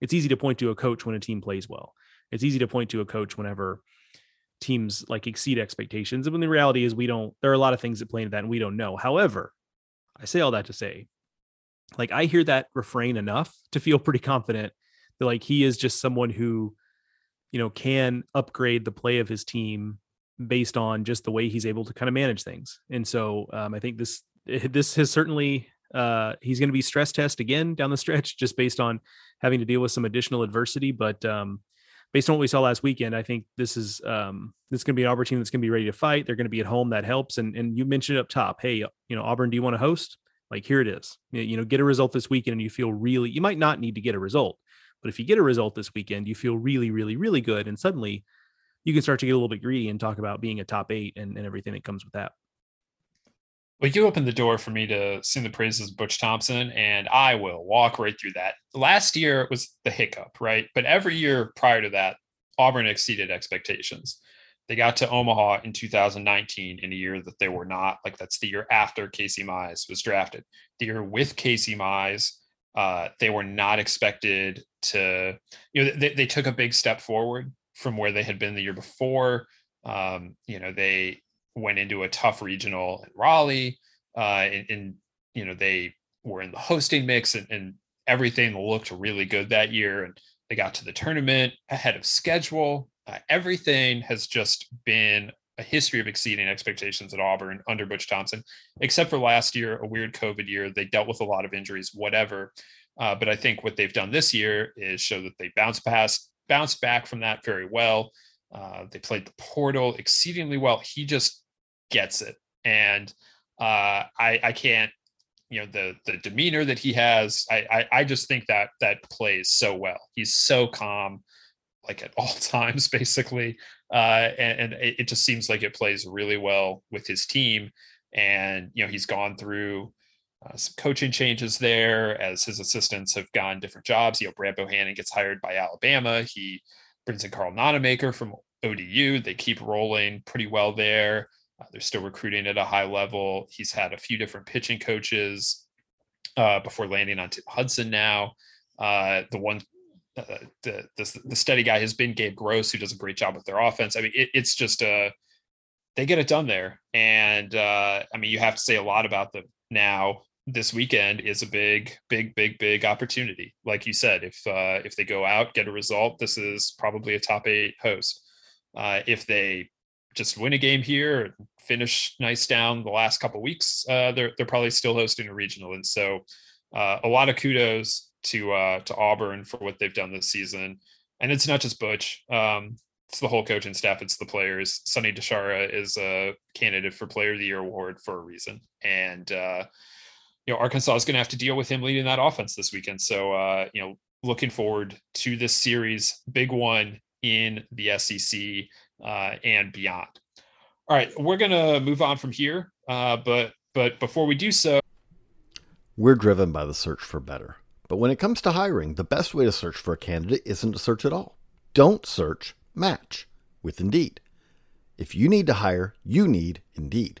It's easy to point to a coach when a team plays well. It's easy to point to a coach whenever teams like exceed expectations. And the reality is, we don't. There are a lot of things that play into that, and we don't know. However, I say all that to say, like I hear that refrain enough to feel [laughs] pretty confident that like he is just someone who, you know, can upgrade the play of his team based on just the way he's able to kind of manage things. And so um, I think this [laughs] this has certainly uh, he's going to be stress test again down the stretch, [laughs] just based on having to deal with some additional adversity. But um, based on what we saw last weekend, I think this is um, this is going to be an team that's going to be ready to fight. They're going to be at home. That helps. And and you mentioned up top. Hey, you know, Auburn, do you want to host? Like here it is. You know, get a result this weekend, and you feel really. You might not need to get a result, but if you get a result this weekend, you feel really, really, really good. And suddenly, you can start to get a little bit greedy and talk about being a top eight and, and everything that comes with that. Well, you opened the door for me to sing the praises of Butch Thompson, and I will walk right through that. Last year was the hiccup, right? But every year prior to that, Auburn exceeded expectations. They got to Omaha in 2019 in a year that they were not like that's the year after Casey Mize was drafted. The year with Casey Mize, uh, they were not expected to, you know, they, they took a big step forward from where they had been the year before. Um, you know, they went into a tough regional in Raleigh, uh, and, and you know they were in the hosting mix, and, and everything looked really good that year. And they got to the tournament ahead of schedule. Uh, everything has just been a history of exceeding expectations at Auburn under Butch Thompson, except for last year, a weird COVID year. They dealt with a lot of injuries, whatever. Uh, but I think what they've done this year is show that they bounced past, bounced back from that very well. Uh, they played the portal exceedingly well. He just gets it, and uh, I I can't you know the the demeanor that he has. I, I I just think that that plays so well. He's so calm, like at [laughs] all times, basically, uh, and, and it, just seems like it plays really well with his team. And you know he's gone through uh, some coaching changes there as his assistants have gone different jobs. You know, Brad Bohannon gets hired by Alabama. He brings in Karl Nonemaker from ODU. They keep rolling pretty well there. Uh, they're still recruiting at a high level. He's had a few different pitching coaches uh, before landing on Tim Hudson now. Uh, the one, uh, the, the, the steady guy has been Gabe Gross, who does a great job with their offense. I mean, it, it's just a, they get it done there. And uh, I mean, you have to say a lot about them now. This weekend is a big, big, big, big opportunity. Like you said, if uh, if they go out, get a result, this is probably a top eight host. if they just win a game here, finish nice down the last couple weeks, uh, they're they're probably still hosting a regional, and so uh, a lot of kudos to uh, to Auburn for what they've done this season. And it's not just Butch; um, it's the whole coaching staff, it's the players. Sonny DiChiara is a candidate for Player of the Year award for a reason, and uh, you know Arkansas is going to have to deal with him leading that offense this weekend. So uh, you know, looking forward to this series, big one in the SEC uh, and beyond. All right, we're gonna move on from here, uh, but but before we do so, we're driven by the search for better. But when it comes to hiring, the best way to search for a candidate isn't to search at all. Don't search, match with Indeed. If you need to hire, you need Indeed.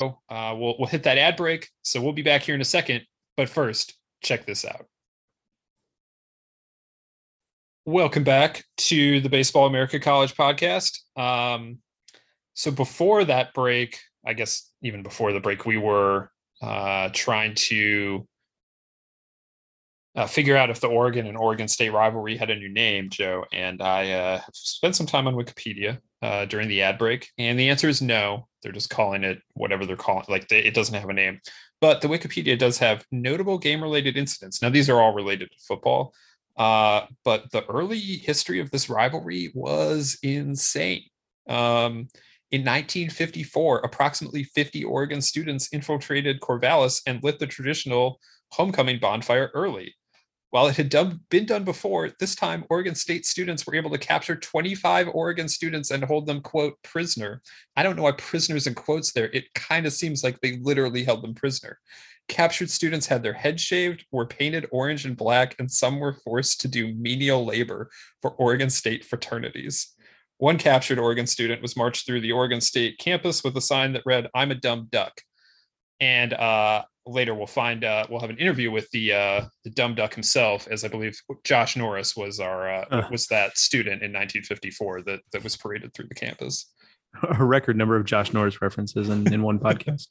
Uh, we'll we'll hit that ad break. So we'll be back here in a second. But first, check this out. Welcome back to the Baseball America College podcast. Um, so before that break, I guess even before the break, we were uh, trying to uh, figure out if the Oregon and Oregon State rivalry had a new name, Joe. And I uh, spent some time on Wikipedia uh, during the ad break, and the answer is no. They're just calling it whatever they're calling. Like they, it doesn't have a name, but the Wikipedia does have notable game-related incidents. Now these are all related to football, uh, but the early history of this rivalry was insane. Um, in 1954, approximately 50 Oregon students infiltrated Corvallis and lit the traditional homecoming bonfire early While it had done, been done before, this time Oregon State students were able to capture 25 Oregon students and hold them, quote, prisoner. I don't know why prisoners in quotes there. It kind of seems like they literally held them prisoner. Captured students had their heads shaved, were painted orange and black, and some were forced to do menial labor for Oregon State fraternities. One captured Oregon student was marched through the Oregon State campus with a sign that read, I'm a dumb duck. And uh, later we'll find uh, we'll have an interview with the uh, the dumb duck himself, as I believe Josh Norris was our uh, uh. was that student in 1954 that that was paraded through the campus. [laughs] A record number of Josh Norris references in, in one podcast.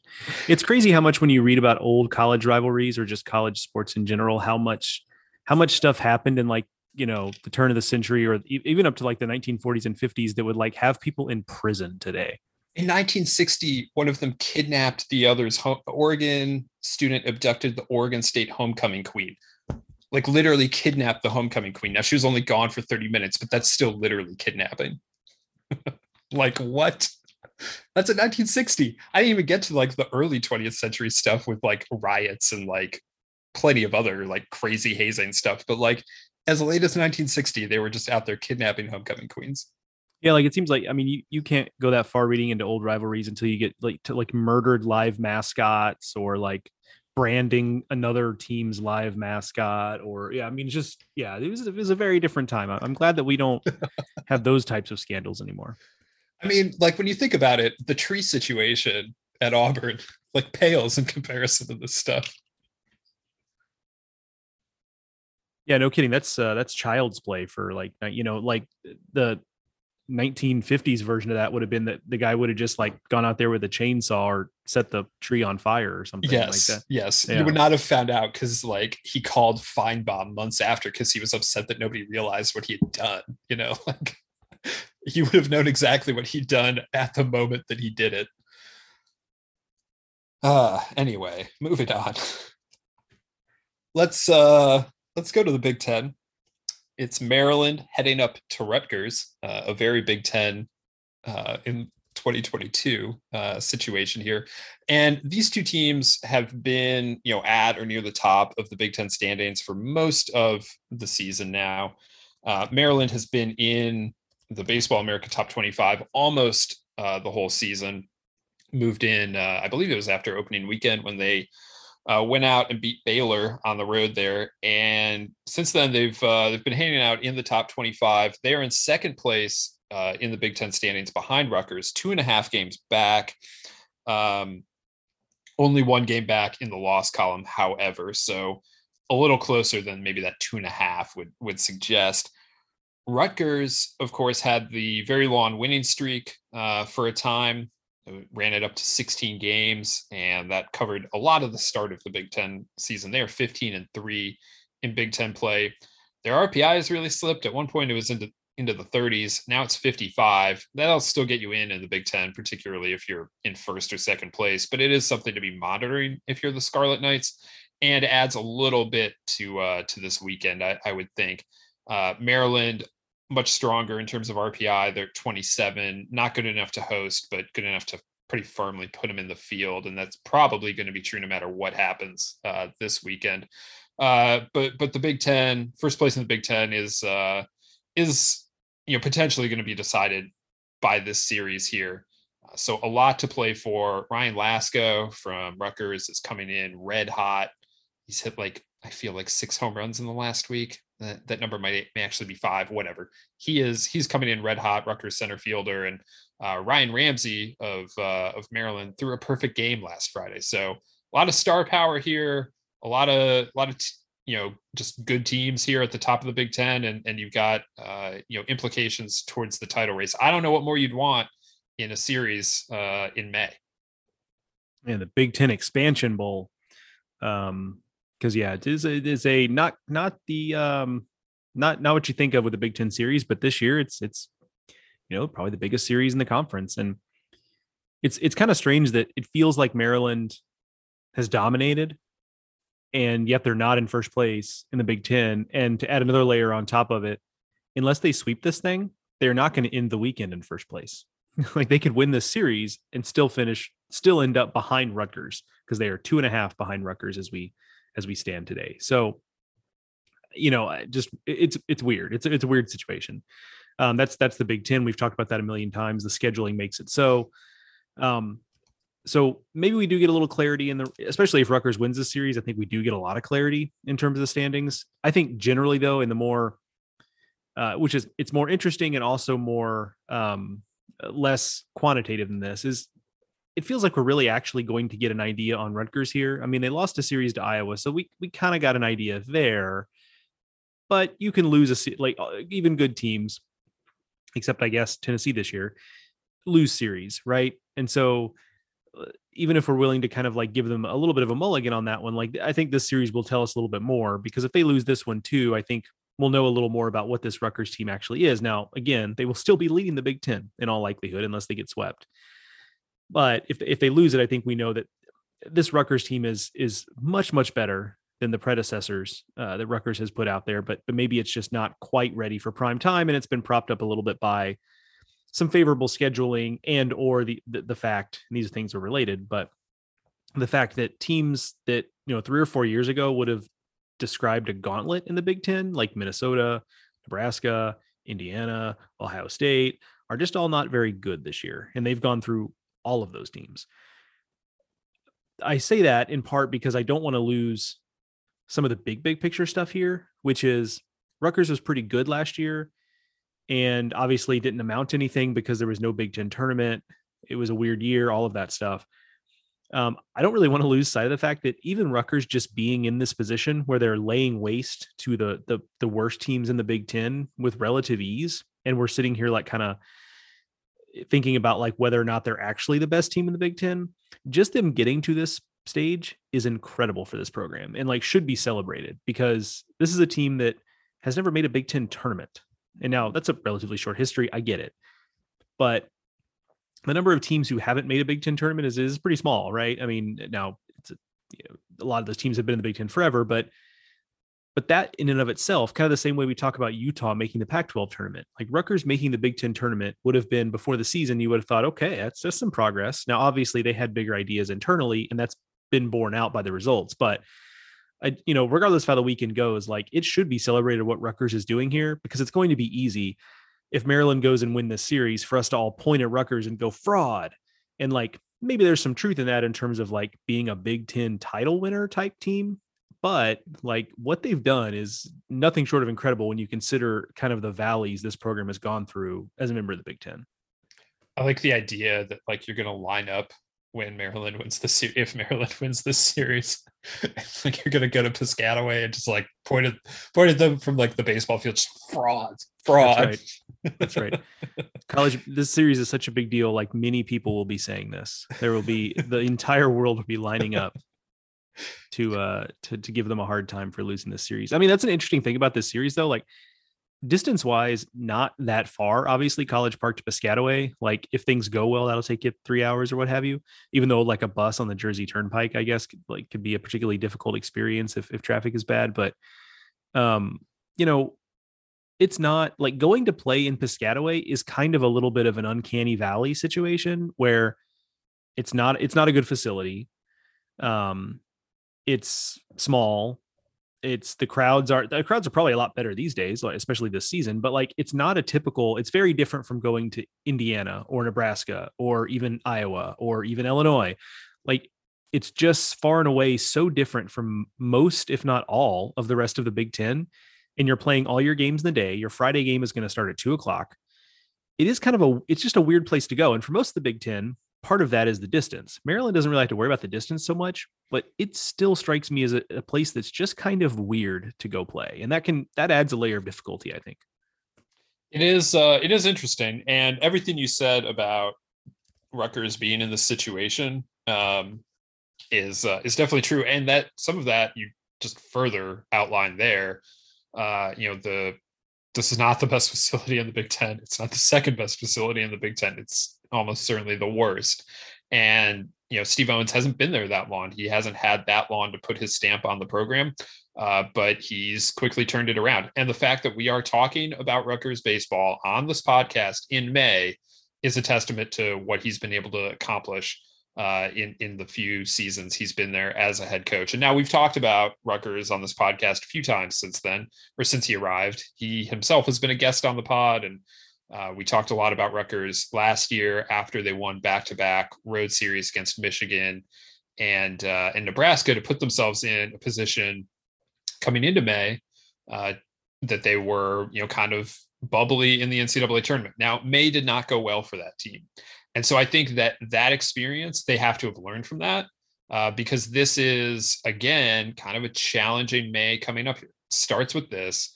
It's crazy how much when you read about old college rivalries or just college sports in general, how much how much stuff happened in like you know the turn of the century or even up to like the 1940s and 50s that would like have people in prison today in 1960, one of them kidnapped the other's Oregon student abducted the Oregon State homecoming queen. Like literally kidnapped the homecoming queen. Now she was only gone for 30 minutes, but that's still literally kidnapping. [laughs] like what? That's in 1960. I didn't even get to like the early 20th century stuff with like riots and like plenty of other like crazy hazing stuff. But like as late as 1960, they were just out there kidnapping homecoming queens. Yeah, like it seems like I mean you, you can't go that far reading into old rivalries until you get like to like murdered live mascots or like branding another team's live mascot or yeah, I mean just yeah, it was it was a very different time. I'm glad that we don't [laughs] have those types of scandals anymore. I mean, like when you think about it, the tree situation at Auburn like pales in comparison to this stuff. Yeah, no kidding. That's uh, that's child's play for like you know like the 1950s version of that would have been that the guy would have just like gone out there with a chainsaw or set the tree on fire or something yes, like that. Yes. Yeah. You would not have found out because like he called Finebaum months after because he was upset that nobody realized what he had done. You know, [laughs] like he would have known exactly what he'd done at the moment that he did it. Uh anyway, moving on. [laughs] let's uh let's go to the Big Ten it's Maryland heading up to Rutgers, uh, a very Big Ten uh, in 2022 uh, situation here. And these two teams have been, you know, at or near the top of the Big Ten standings for most of the season now. Uh, Maryland has been in the Baseball America Top 25 almost uh, the whole season. Moved in, uh, I believe it was after opening weekend when they uh, went out and beat Baylor on the road there, and since then they've uh, they've been hanging out in the top 25. They are in second place uh, in the Big Ten standings behind Rutgers, two and a half games back. Um, only one game back in the loss column, however, so a little closer than maybe that two and a half would would suggest. Rutgers, of course, had the very long winning streak uh, for a time ran it up to 16 games, and that covered a lot of the start of the Big Ten season. They are 15 and three in Big Ten play. Their RPI has really slipped. At one point, it was into into the 30s. Now it's 55. That'll still get you in in the Big Ten, particularly if you're in first or second place. But it is something to be monitoring if you're the Scarlet Knights, and adds a little bit to uh, to this weekend. I, I would think. Uh, Maryland much stronger in terms of RPI. They're 27, not good enough to host, but good enough to pretty firmly put them in the field, and that's probably going to be true no matter what happens uh, this weekend. Uh, but but the Big Ten, first place in the Big Ten is uh, is you know potentially going to be decided by this series here. Uh, so a lot to play for. Ryan Lasko from Rutgers is coming in red hot. He's hit like I feel like six home runs in the last week. That, number might may actually be five, whatever. He is he's coming in red hot, Rutgers center fielder, and uh, Ryan Ramsey of uh, of Maryland threw a perfect game last Friday. So a lot of star power here, a lot of a lot of you know just good teams here at the top of the Big Ten, and and you've got uh, you know implications towards the title race. I don't know what more you'd want in a series uh, in May. And the Big Ten Expansion Bowl. Um, because yeah, it is it is a not not the um not not what you think of with the Big Ten series, but this year it's it's you know probably the biggest series in the conference, and it's it's kind of strange that it feels like Maryland has dominated, and yet they're not in first place in the Big Ten. And to add another layer on top of it, unless they sweep this thing, they're not going to end the weekend in first place. [laughs] like they could win this series and still finish, still end up behind Rutgers because they are two and a half behind Rutgers as we as we stand today. So you know, just it's it's weird. It's it's a weird situation. Um, that's that's the Big Ten. We've talked about that a million times. The scheduling makes it so. Um, so maybe we do get a little clarity in the, especially if Rutgers wins the series. I think we do get a lot of clarity in terms of the standings. I think generally though, in the more, uh, which is it's more interesting and also more um, less quantitative than this is it feels like we're really actually going to get an idea on Rutgers here. I mean, they lost a series to Iowa, so we we kind of got an idea there. But you can lose a like uh, even good teams, except I guess Tennessee this year, lose series, right? And so uh, even if we're willing to kind of like give them a little bit of a mulligan on that one, like I think this series will tell us a little bit more because if they lose this one too, I think we'll know a little more about what this Rutgers team actually is. Now, again, they will still be leading the Big Ten in all likelihood unless they get swept. But if if they lose it, I think we know that this Rutgers team is is much much better than the predecessors uh, that Rutgers has put out there. But but maybe it's just not quite ready for prime time, and it's been propped up a little bit by some favorable scheduling and or the, the the, fact these things are related, but the fact that teams that you know three or four years ago would have described a gauntlet in the Big Ten, like Minnesota, Nebraska, Indiana, Ohio State, are just all not very good this year, and they've gone through all of those teams. I say that in part because I don't want to lose some of the big, big picture stuff here, which is Rutgers was pretty good last year and obviously didn't amount to anything because there was no Big Ten tournament. It was a weird year, all of that stuff. Um, I don't really want to lose sight of the fact that even Rutgers just being in this position where they're laying waste to the the, the worst teams in the Big Ten with relative ease, and we're sitting here like kind of thinking about like whether or not they're actually the best team in the Big Ten, just them getting to this stage is incredible for this program and like should be celebrated because this is a team that has never made a Big Ten tournament. And now that's a relatively short history. I get it. But the number of teams who haven't made a Big Ten tournament is, is pretty small, right? I mean, now it's a, you know, a lot of those teams have been in the Big Ten forever, but but that in and of itself, kind of the same way we talk about Utah making the Pac 12 tournament, like Rutgers making the Big Ten tournament would have been before the season, you would have thought, okay, that's just some progress. Now, obviously, they had bigger ideas internally, and that's been borne out by the results. But, I, you know, regardless of how the weekend goes, like it should be celebrated what Rutgers is doing here because it's going to be easy if Maryland goes and win this series for us to all point at Rutgers and go fraud. And like maybe there's some truth in that in terms of like being a Big Ten title winner type team but like what they've done is nothing short of incredible when you consider kind of the valleys this program has gone through as a member of the Big Ten. I like the idea that like you're going to line up when Maryland wins the series. If Maryland [laughs] wins this series, [laughs] like you're going to go to Piscataway and just like point at point at them from like the baseball field, just fraud, fraud. That's right. That's right. [laughs] College. This series is such a big deal. Like many people will be saying this. There will be the entire world will be lining up to uh to to give them a hard time for losing this series. I mean, that's an interesting thing about this series though. Like distance wise, not that far. Obviously, College Park to Piscataway. Like if things go well, that'll take you three hours or what have you. Even though like a bus on the Jersey Turnpike, I guess, like could be a particularly difficult experience if if traffic is bad. But um, you know, it's not like going to play in Piscataway is kind of a little bit of an uncanny valley situation where it's not it's not a good facility. Um, it's small. It's the crowds are the crowds are probably a lot better these days especially this season but like it's not a typical it's very different from going to indiana or nebraska or even iowa or even illinois. Like it's just far and away so different from most if not all of the rest of the big ten and you're playing all your games in the day. Your friday game is going to start at two o'clock. It is kind of a it's just a weird place to go and for most of the big ten part of that is the distance. Maryland doesn't really have to worry about the distance so much, but it still strikes me as a, a, place that's just kind of weird to go play, and that can that adds a layer of difficulty. I think it is uh, it is interesting, and everything you said about Rutgers being in this situation um, is uh, is definitely true, and that some of that you just further outlined there. Uh, you know the this is not the best [laughs] facility in the Big Ten. It's not the second best facility in the Big Ten. It's almost certainly the worst. And you know, Steve Owens hasn't been there that long. He hasn't had that long to put his stamp on the program, uh, but he's quickly turned it around. And the fact that we are talking about Rutgers baseball on this podcast in May is a testament to what he's been able to accomplish uh, in in the few seasons he's been there as a head coach. And now we've talked about Rutgers on this podcast a few times since then, or since he arrived. He himself has been a guest on the pod, and uh, we talked a lot about Rutgers last year after they won back to back road series against Michigan and uh, and Nebraska to put themselves in a position coming into May uh, that they were you know kind of bubbly in the NCAA tournament. Now May did not go well for that team. And so I think that that experience, they have to have learned from that uh, because this is, again, kind of a challenging May coming up here. starts with this.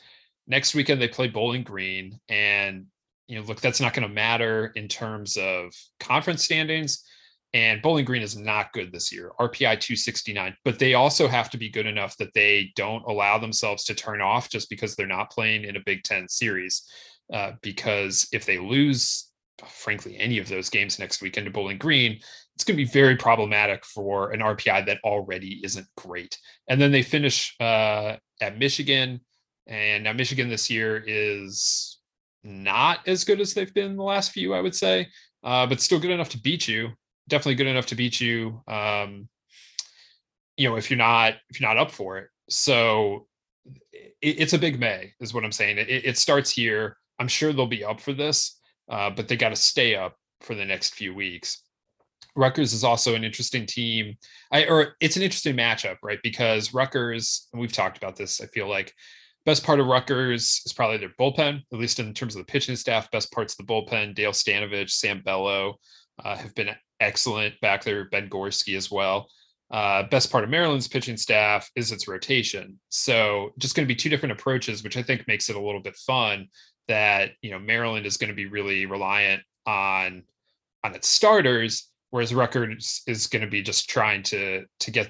Next weekend, they play Bowling Green. And, you know, look, that's not going to matter in terms of conference standings. And Bowling Green is not good this year, RPI 269, but they also have to be good enough that they don't allow themselves to turn off just because they're not playing in a Big Ten series. Uh, because if they lose frankly any of those games next weekend to Bowling Green, it's going to be very problematic for an RPI that already isn't great. And then they finish uh, at Michigan, and now Michigan this year is not as good as they've been the last few, I would say, uh, but still good enough to beat you. Definitely good enough to beat you. Um, you know, if you're not if you're not up for it, so it, it's a big May, is what I'm saying. It, it starts here. I'm sure they'll be up for this uh, but they got to stay up for the next few weeks. Rutgers is also an interesting team. I or it's an interesting matchup, right? Because Rutgers, we've talked about this. I feel like best part of Rutgers is probably their bullpen, at least in terms of the pitching staff. Best parts of the bullpen: Dale Stanavich, Sam Bello uh, have been excellent back there. Ben Gorski as well. Uh, best part of Maryland's pitching staff is its rotation. So just going to be two different approaches, which I think makes it a little bit fun that you know Maryland is going to be really reliant on on its starters, whereas Rutgers is going to be just trying to to get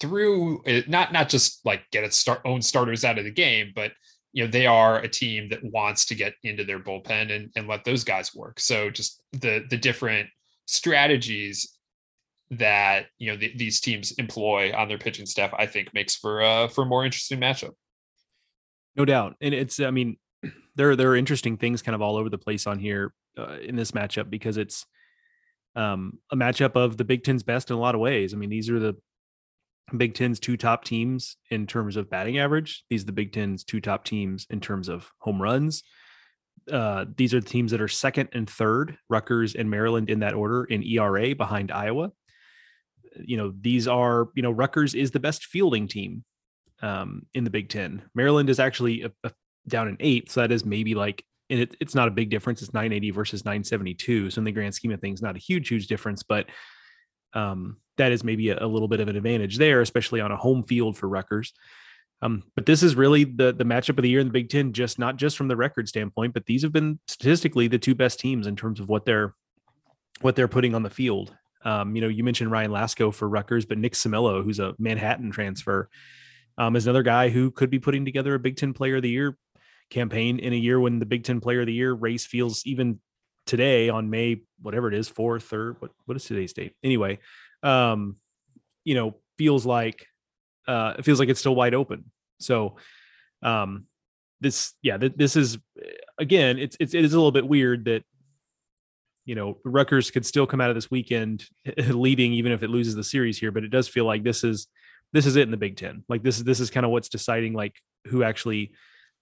through it, not not just like get its start, own starters out of the game, but you know they are a team that wants to get into their bullpen and, and let those guys work. So just the the different strategies that you know the, these teams employ on their pitching staff, I think makes for uh for a more interesting matchup. No doubt, and it's I mean [clears throat] there there are interesting things kind of all over the place on here uh, in this matchup because it's um, a matchup of the Big Ten's best in a lot of ways. I mean, these are the Big Ten's two top teams in terms of batting average. These are the Big Ten's two top teams in terms of home runs. Uh, these are the teams that are second and third, Rutgers and Maryland in that order in ERA behind Iowa. You know, these are, you know, Rutgers is the best fielding team um, in the Big Ten. Maryland is actually a, a down in eight. So that is maybe like, and it, it's not a big difference. It's 980 versus 972. So in the grand scheme of things, not a huge, huge difference, but um, that is maybe a, a, little bit of an advantage there, especially on a home field for Rutgers. Um, but this is really the the matchup of the year in the Big Ten, just not just from the record standpoint, but these have been statistically the two best teams in terms of what they're what they're putting on the field. Um, you know, you mentioned Ryan Lasko for Rutgers, but Nick Cimillo, who's a Manhattan transfer, um, is another guy who could be putting together a Big Ten Player of the Year campaign in a year when the Big Ten Player of the Year race feels even today on May whatever it is fourth or what what is today's date anyway, um, you know feels like uh, it feels like it's still wide open. So um, this yeah th- this is again it's it's it is a little bit weird that you know Rutgers could still come out of this weekend [laughs] leading even if it loses the series here, but it does feel like this is this is it in the Big Ten. Like this is this is kind of what's deciding like who actually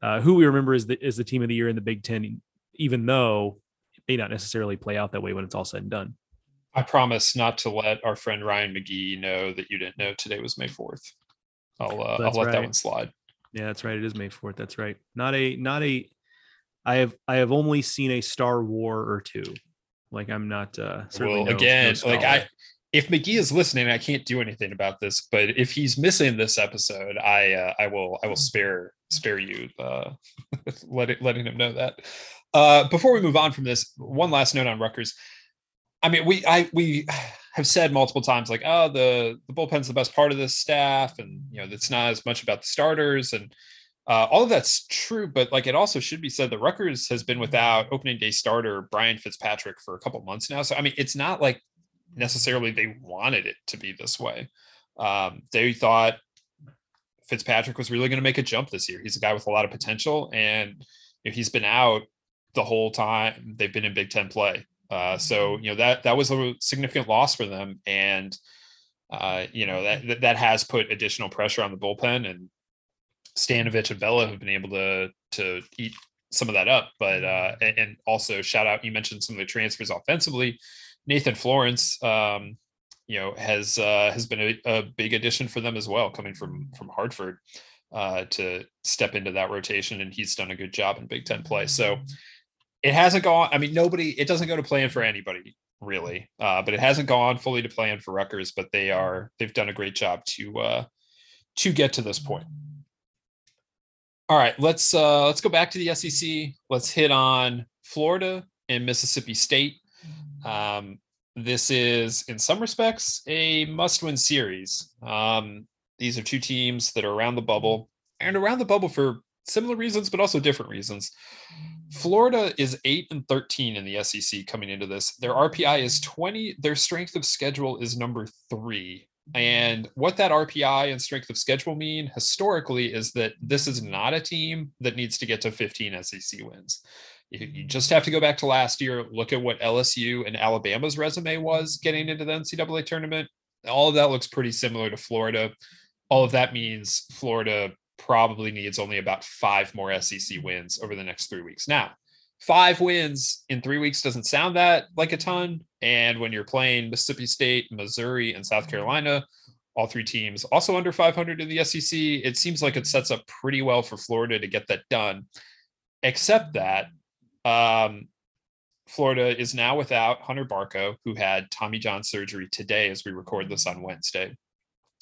uh, who we remember is the is the team of the year in the Big Ten, even though it may not necessarily play out that way when it's all said and done. I promise not to let our friend Ryan McGee know that you didn't know today was May fourth. I'll uh, I'll let right. that one slide. Yeah, that's right. It is May fourth. That's right. Not a not a. I have I have only seen a Star War or two. Like I'm not. uh Well, no, again, no like I if McGee is listening, I can't do anything about this. But if he's missing this episode, I uh, I will I will spare spare you uh, [laughs] letting letting him know that. Uh, before we move on from this, one last note on Rutgers. I mean, we I we have said multiple times like, oh, the the bullpen's the best part of this staff, and you know, it's not as much about the starters, and uh, all of that's true. But like, it also should be said that Rutgers has been without opening day starter Brian Fitzpatrick for a couple months now. So I mean, it's not like necessarily they wanted it to be this way. Um, they thought Fitzpatrick was really going to make a jump this year. He's a guy with a lot of potential, and know, he's been out the whole time they've been in Big Ten play. Uh, so you know that that was a significant loss for them, and uh, you know that that has put additional pressure on the bullpen, and Stanavich and Bello have been able to to eat some of that up. But uh, and also shout out, you mentioned some of the transfers offensively. Nathan Florence, um, you know, has uh, has been a, a, big addition for them as well, coming from from Hartford uh, to step into that rotation, and he's done a good job in Big Ten play. So it hasn't gone. I mean, nobody. It doesn't go to plan for anybody really, uh, but it hasn't gone fully to plan for Rutgers. But they are they've done a great job to uh, to get to this point. All right, let's uh, let's go back to the SEC. Let's hit on Florida and Mississippi State. Um, this is, in some respects, a must-win series. Um, these are two teams that are around the bubble and around the bubble for similar reasons, but also different reasons. Mm. Florida is 8 and 13 in the SEC coming into this. Their RPI is 20. Their strength of schedule is number three. And mm. what that RPI and strength of schedule mean historically is that this is not a team that needs to get to 15 SEC wins. You mm. just have to go back to last year, look at what LSU and Alabama's resume was getting into the NCAA tournament. All of that looks pretty similar to Florida. All of that means Florida probably needs only about five more SEC wins over the next three weeks. Now, five wins in three weeks doesn't sound that like a ton. And when you're playing Mississippi State, Missouri, and South Carolina, all three teams also under 500 in the SEC, it seems like it sets up pretty well for Florida to get that done. Except that um, Florida is now without Hunter Barco, who had Tommy John surgery today as we record this on Wednesday.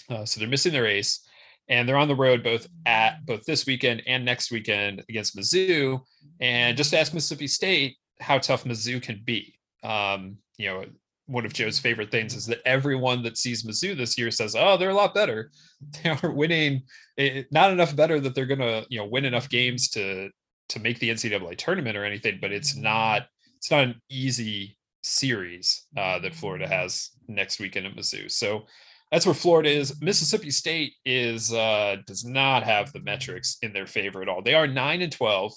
Uh, so they're missing their ace, and they're on the road both at both this weekend and next weekend against Mizzou. And just ask Mississippi State how tough Mizzou can be. Um, you know, one of Joe's favorite things is that everyone that sees Mizzou this year says, "Oh, they're a lot better. [laughs] They are winning, eh, not enough better that they're going to, you know, win enough games to to make the NCAA tournament or anything, but it's not it's not an easy series uh, that Florida has next weekend at Mizzou. So that's where Florida is. Mississippi State is uh, does not have the metrics in their favor at all. They are nine and twelve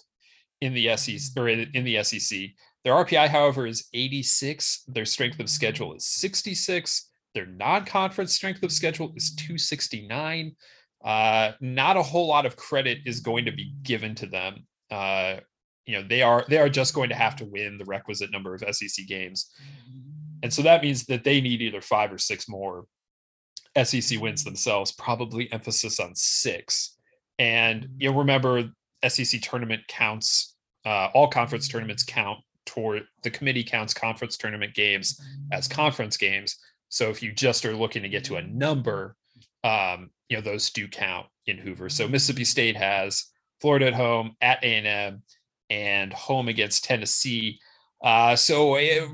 in the SEC or in the SEC. Their RPI, however, is 86. Their strength of schedule is 66. Their non-conference strength of schedule is 269. Uh, not a whole lot of credit is going to be given to them uh, you know they are they are just going to have to win the requisite number of SEC games, and so that means that they need either five or six more SEC wins themselves. Probably emphasis on six, and you know remember SEC tournament counts. Uh, all conference tournaments count toward the committee counts conference tournament games as conference games. So if you just are looking to get to a number, um, you know those do count in Hoover. So Mississippi State has Florida at home, at A&M, and home against Tennessee. Uh, so it, eh,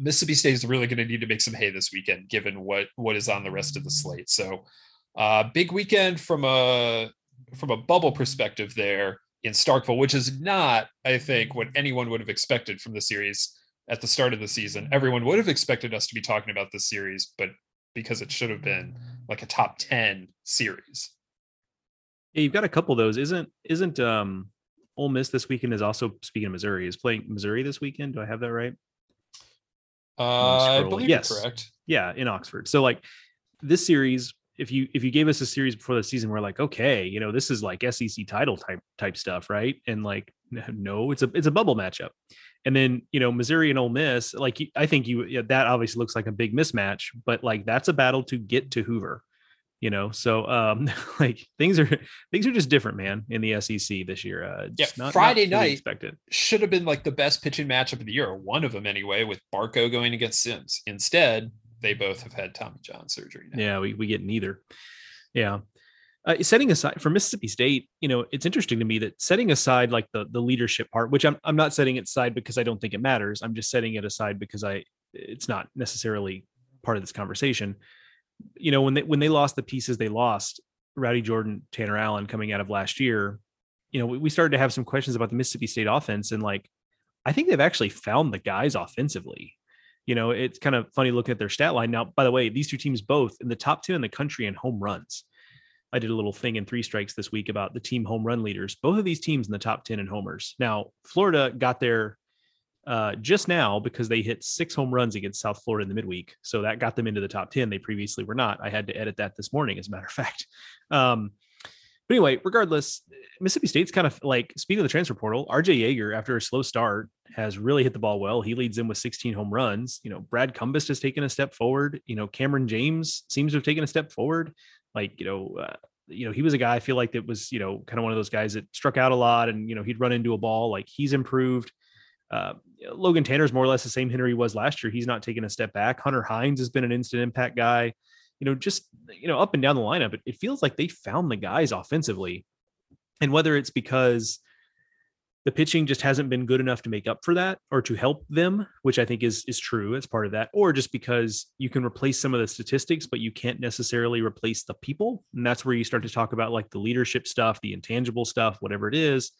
Mississippi State is really going to need to make some hay this weekend, given what what is on the rest of the slate. So, uh, big weekend from a from a bubble perspective there in Starkville, which is not, I think, what anyone would have expected from the series at the start of the season. Everyone would have expected us to be talking about this series, but because it should have been like a top ten series. Yeah, you've got a couple of those. Isn't isn't um Ole Miss this weekend is also speaking of Missouri is playing Missouri this weekend? Do I have that right? Uh, I believe yes. correct. Yeah, in Oxford. So like this series, if you if you gave us a series before the season, we're like, okay, you know, this is like SEC title type type stuff, right? And like, no, it's a it's a bubble matchup. And then you know, Missouri and Ole Miss, like I think you that obviously looks like a big mismatch, but like that's a battle to get to Hoover you know so um [laughs] like things are things are just different man in the sec this year uh yeah not, friday not night expected. should have been like the best pitching matchup of the year or one of them anyway with barco going against sims. Instead they both have had tommy john surgery now. yeah we, we get neither. Yeah. Uh, setting aside for Mississippi State, you know, it's interesting to me that setting aside like the the leadership part, which I'm I'm not setting it aside because I don't think it matters. I'm just setting it aside because I it's not necessarily part of this conversation you know, when they when they lost the pieces they lost, Rowdy Jordan, Tanner Allen coming out of last year, you know, we, we started to have some questions about the Mississippi State offense. And like, I think they've actually found the guys offensively. You know, it's kind of funny looking at their stat line. Now, by the way, these two teams both in the top 10 in the country in home runs. I did a little thing in three strikes this week about the team home run leaders. Both of these teams in the top 10 in homers. Now, Florida got there uh, just now because they hit six home runs against South Florida in the midweek. So that got them into the top 10. They previously were not. I had to edit that this morning, as a matter of [laughs] fact. Um, but anyway, regardless, Mississippi State's kind of like speaking of the transfer portal, RJ Yeager, after a slow start, has really hit the ball well. He leads in with 16 home runs. You know, Brad Cumbest has taken a step forward. You know, Kamren James seems to have taken a step forward. Like, you know, uh, you know, he was a guy I feel like that was, you know, kind of one of those guys that struck out a lot and, you know, he'd run into a ball. Like he's improved. Uh, Logan Tanner's more or less the same hitter he was last year. He's not taking a step back. Hunter Hines has been an instant impact guy. You know, just you know, up and down the lineup, it, it feels like they found the guys offensively. And whether it's because the pitching just hasn't been good enough to make up for that or to help them, which I think is is true. as part of that, or just because you can replace some of the statistics, but you can't necessarily replace the people. And that's where you start to talk about like the leadership stuff, the intangible stuff, whatever it is.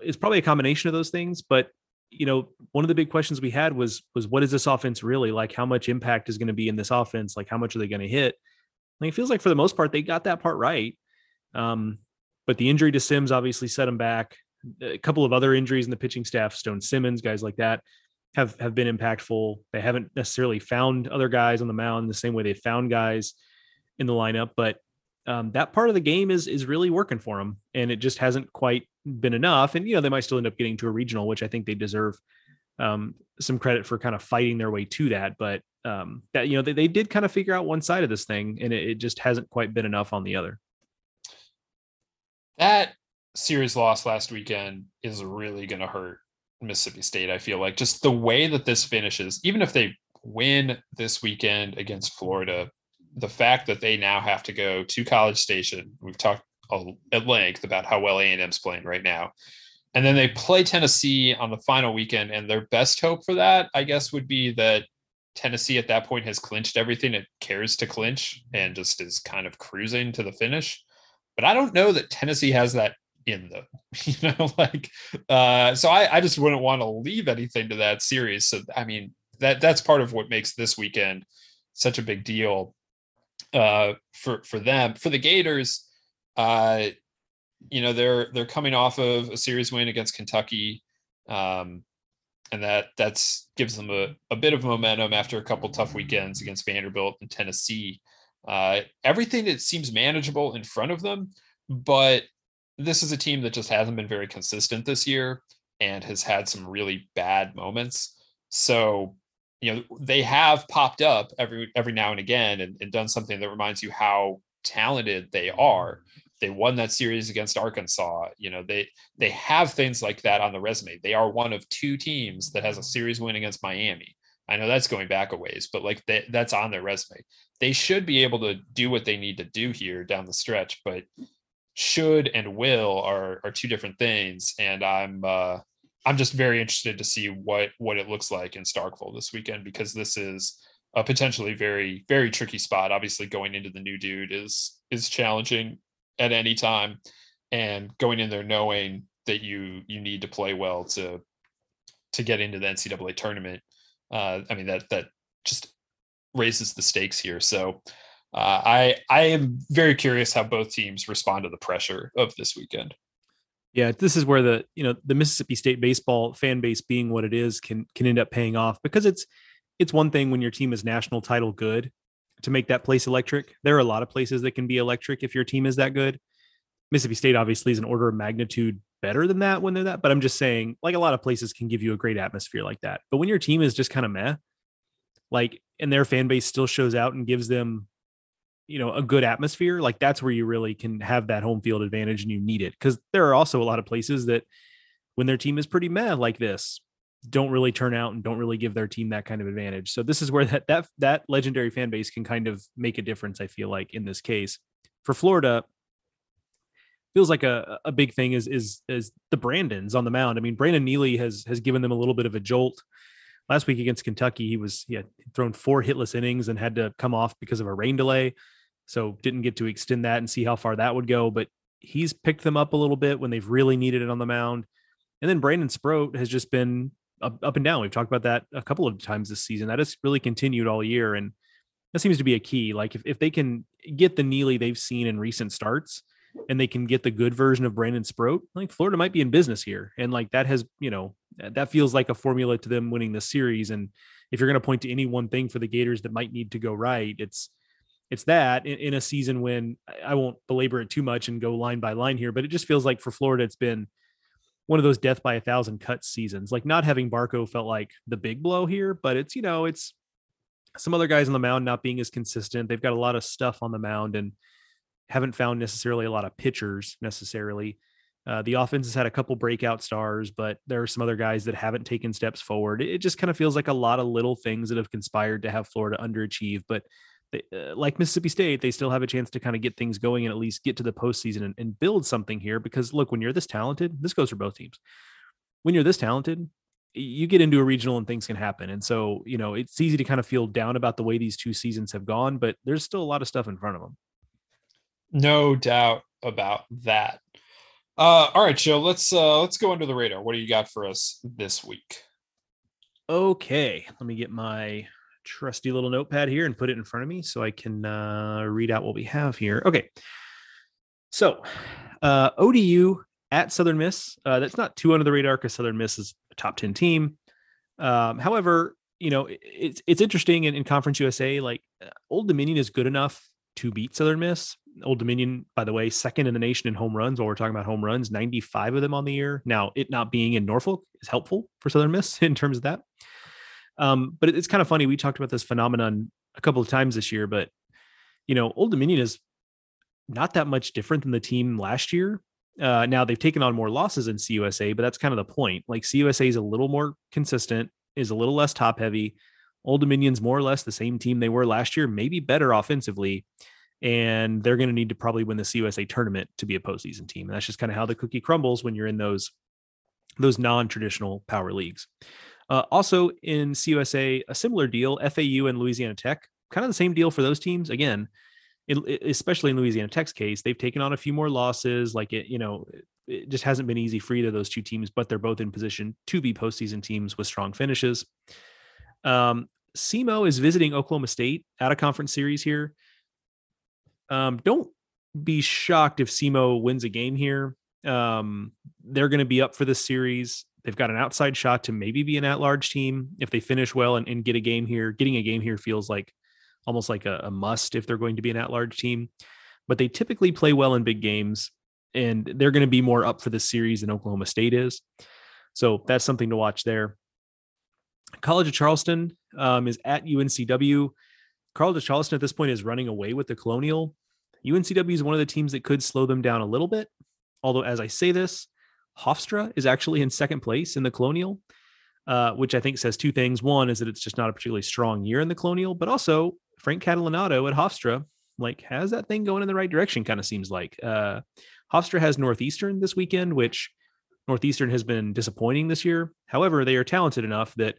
It's probably a combination of those things, but you know, one of the big questions we had was was what is this offense really like? How much impact is going to be in this offense? Like, how much are they going to hit? Like, it feels like for the most part they got that part right. Um, but the injury to Sims obviously set them back. A couple of other injuries in the pitching staff, Stone Simmons, guys like that, have have been impactful. They haven't necessarily found other guys on the mound the same way they found guys in the lineup, but um, that part of the game is is really working for them, and it just hasn't quite been enough. And you know they might still end up getting to a regional, which I think they deserve um, some credit for kind of fighting their way to that. But um, that you know they, they did kind of figure out one side of this thing, and it, it just hasn't quite been enough on the other. That series loss last weekend is really going to hurt Mississippi State. I feel like just the way that this finishes, even if they win this weekend against Florida, the fact that they now have to go to College Station, we've talked at length about how well A&M's playing right now. And then they play Tennessee on the final weekend, and their best hope for that, I guess, would be that Tennessee at that point has clinched everything it cares to clinch and just is kind of cruising to the finish. But I don't know that Tennessee has that in them, [laughs] you know, [laughs] like uh, so I, I just wouldn't want to leave anything to that series. So I mean that that's part of what makes this weekend such a big deal uh, for for them. For the Gators, uh, you know they're they're coming off of a series win against Kentucky, um, and that that's gives them a, a bit of momentum after a couple tough weekends against Vanderbilt and Tennessee. Uh, everything that seems manageable in front of them, but this is a team that just hasn't been very consistent this year and has had some really bad moments. So you know they have popped up every every now and again and, and done something that reminds you how talented they are they won that series against arkansas you know they they have things like that on the resume. They are one of two teams that has a series win against miami. I know that's going back a ways but like they, that's on their resume. They should be able to do what they need to do here down the stretch but should and will are are two different things and i'm uh I'm just very interested to see what what it looks like in Starkville this weekend because this is a potentially very very tricky spot. Obviously, going into the new dude is is challenging at any time, and going in there knowing that you you need to play well to to get into the NCAA tournament. Uh, I mean that that just raises the stakes here. So uh, I I am very curious how both teams respond to the pressure of this weekend. Yeah, this is where the you know the Mississippi State baseball fan base being what it is can can end up paying off because it's it's one thing when your team is national title good to make that place electric. There are a lot of places that can be electric if your team is that good. Mississippi State obviously is an order of magnitude better than that when they're that, but I'm just saying like a lot of places can give you a great atmosphere like that. But when your team is just kind of meh, like and their fan base still shows out and gives them you know a good atmosphere like that's where you really can have that home field advantage and you need it because there are also a lot of places that when their team is pretty meh like this don't really turn out and don't really give their team that kind of advantage so this is where that that that legendary fan base can kind of make a difference i feel like in this case for florida feels like a, a big thing is is is the brandons on the mound i mean brandon neely has has given them a little bit of a jolt last week against kentucky he was he had thrown four hitless innings and had to come off because of a rain delay so didn't get to extend that and see how far that would go. But he's picked them up a little bit when they've really needed it on the mound. And then Brandon Sproat has just been up, up and down. We've talked about that a couple of times this season. That has really continued all year. And that seems to be a key. Like if, if they can get the Neely they've seen in recent starts and they can get the good version of Brandon Sproat, like Florida might be in business here. And like that has, you know, That feels like a formula to them winning the series. And if you're going to point to any one thing for the Gators that might need to go right, it's it's that in, a season when I won't belabor it too much and go line by line here, but it just feels like for Florida, it's been one of those death by a thousand cuts seasons. Like not having Barco felt like the big blow here, but it's you know it's some other guys on the mound not being as consistent. They've got a lot of stuff on the mound and haven't found necessarily a lot of pitchers necessarily. Uh, the offense has had a couple breakout stars, but there are some other guys that haven't taken steps forward. It just kind of feels like a lot of little things that have conspired to have Florida underachieve. But they, uh, like Mississippi State, they still have a chance to kind of get things going and at least get to the postseason and, and build something here. Because look, when you're this talented, this goes for both teams. When you're this talented, you get into a regional and things can happen. And so, you know, it's easy to kind of feel down about the way these two seasons have gone, but there's still a lot of stuff in front of them. No doubt about that. Uh, all right, Joe, let's uh, let's go under the radar. What do you got for us this week? Okay, let me get my trusty little notepad here and put it in front of me so I can uh, read out what we have here. Okay, so uh, ODU at Southern Miss. Uh, that's not too under the radar because Southern Miss is a top 10 team. Um, however, you know, it's it's interesting in, in Conference USA, like uh, Old Dominion is good enough to beat Southern Miss. Old Dominion, by the way, second in the nation in home runs. While we're talking about home runs, 95 of them on the year. Now, it not being in Norfolk is helpful for Southern Miss [laughs] in terms of that. Um, but it's kind of funny. We talked about this phenomenon a couple of times this year, but you know, Old Dominion is not that much different than the team last year. Uh, now they've taken on more losses in CUSA, but that's kind of the point. Like CUSA is a little more consistent, is a little less top heavy. Old Dominion's more or less the same team they were last year, maybe better offensively. And they're going to need to probably win the CUSA tournament to be a postseason team. And that's just kind of how the cookie crumbles when you're in those those non-traditional power leagues. Uh, also in CUSA, a similar deal, FAU and Louisiana Tech, kind of the same deal for those teams. Again, especially in Louisiana Tech's case, they've taken on a few more losses. Like it, you know, it just hasn't been easy for either of those two teams, but they're both in position to be postseason teams with strong finishes. Um, SEMO is visiting Oklahoma State at a conference series here. Um, don't be shocked if SEMO wins a game here. Um, they're going to be up for this series. They've got an outside shot to maybe be an at-large team if they finish well and, and get a game here. Getting a game here feels like almost like a, a must if they're going to be an at-large team. But they typically play well in big games, and they're going to be more up for this series than Oklahoma State is. So that's something to watch there. College of Charleston um, is at UNCW. College of Charleston at this point is running away with the Colonial. UNCW is one of the teams that could slow them down a little bit. Although, as I say this, Hofstra is actually in second place in the Colonial, uh, which I think says two things. One is that it's just not a particularly strong year in the Colonial, but also Frank Catalanotto at Hofstra like has that thing going in the right direction. Kind of seems like uh, Hofstra has Northeastern this weekend, which Northeastern has been disappointing this year. However, they are talented enough that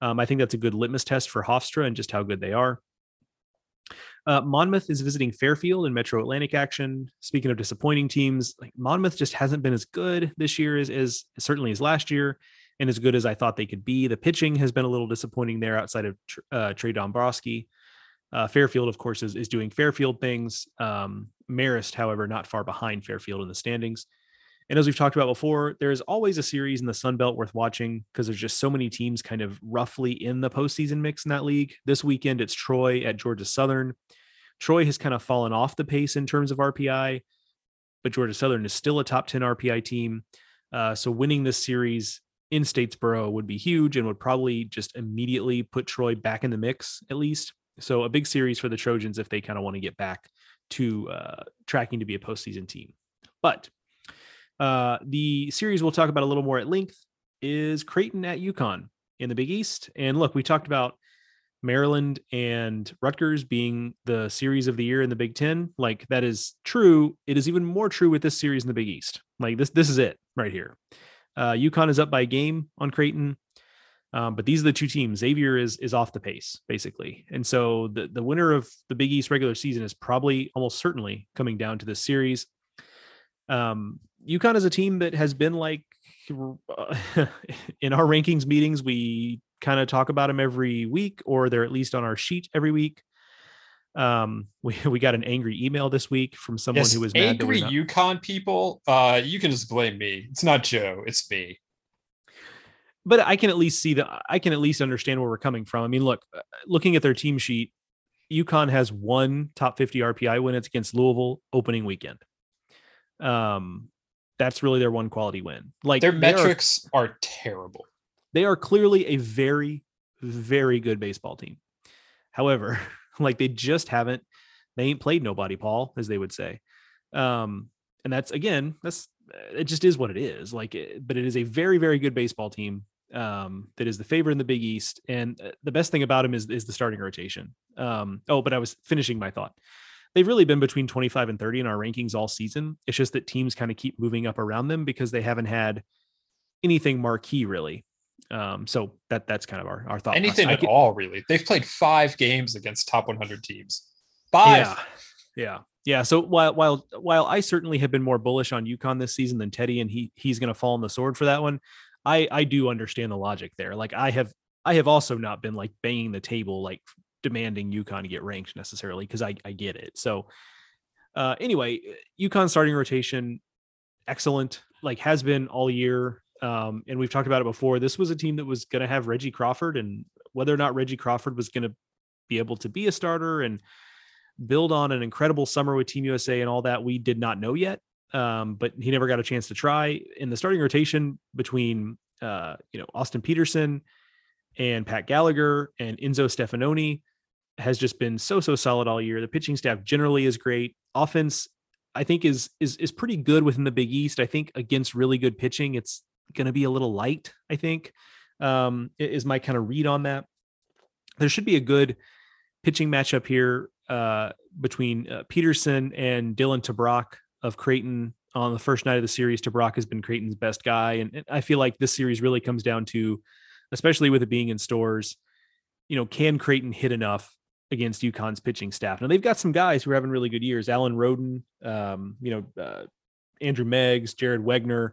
um, I think that's a good litmus test for Hofstra and just how good they are. Uh, Monmouth is visiting Fairfield in Metro Atlantic action. Speaking of disappointing teams, like Monmouth just hasn't been as good this year as, as certainly as last year, and as good as I thought they could be. The pitching has been a little disappointing there outside of uh, Trey Dombrowski. Uh, Fairfield, of course, is, is doing Fairfield things. Um, Marist, however, not far behind Fairfield in the standings. And as we've talked about before, there's always a series in the Sun Belt worth watching because there's just so many teams kind of roughly in the postseason mix in that league. This weekend, it's Troy at Georgia Southern. Troy has kind of fallen off the pace in terms of RPI, but Georgia Southern is still a top 10 RPI team. Uh, so winning this series in Statesboro would be huge and would probably just immediately put Troy back in the mix, at least. So a big series for the Trojans if they kind of want to get back to uh, tracking to be a postseason team. But uh, the series we'll talk about a little more at length is Creighton at UConn in the Big East. And look, we talked about Maryland and Rutgers being the series of the year in the Big Ten. Like that is true. It is even more true with this series in the Big East. Like this, this is it right here. Uh, UConn is up by a game on Creighton. Um, but these are the two teams. Xavier is is off the pace basically, and so the the winner of the Big East regular season is probably almost certainly coming down to this series. Um, UConn is a team that has been like [laughs] in our rankings meetings, we kind of talk about them every week, or they're at least on our sheet every week. Um, [laughs] we we got an angry email this week from someone yes, who was mad angry not- UConn people. Uh, you can just blame me. It's not Joe. It's me but I can at least see that I can at least understand where we're coming from. I mean, look, uh, looking at their team sheet, UConn has one top 50 RPI win. It's against Louisville opening weekend. Um, that's really their one quality win. Like their metrics are, are terrible. They are clearly a very, very good baseball team. However, [laughs] like they just haven't, they ain't played nobody, Paul, as they would say. Um, and that's again, that's it just is what it is. Like, eh, but it is a very, very good baseball team um, that is the favorite in the Big East. And uh, the best thing about him is is the starting rotation. Um, oh, but I was finishing my thought. They've really been between 25 and 30 in our rankings all season. It's just that teams kind of keep moving up around them because they haven't had anything marquee really. Um, so that that's kind of our, our thought. Anything at all, really. They've played five games against top 100 teams. Five. Yeah. Yeah. Yeah. So while while while I certainly have been more bullish on UConn this season than Teddy, and he he's going to fall on the sword for that one. I I do understand the logic there. Like I have I have also not been like banging the table like demanding UConn to get ranked necessarily because I I get it. So uh anyway, UConn starting rotation excellent like has been all year. Um, and we've talked about it before. This was a team that was going to have Reggie Crawford, and whether or not Reggie Crawford was going to be able to be a starter and build on an incredible summer with Team USA and all that, we did not know yet um, but he never got a chance to try. In the starting rotation between uh, you know Austin Peterson and Pat Gallagher and Enzo Stefanoni has just been so so solid all year. The pitching staff generally is great. Offense, I think, is is is pretty good within the Big East. I think against really good pitching, it's going to be a little light. I think um, is my kind of read on that. There should be a good pitching matchup here uh, between uh, Peterson and Dylan Tabrock of Creighton on the first night of the series. Tabrock has been Creighton's best guy. And I feel like this series really comes down to, especially with it being in Storrs, you know, can Creighton hit enough against UConn's pitching staff? Now they've got some guys who are having really good years. Alan Roden, um, you know, uh, Andrew Meggs, Jared Wegner.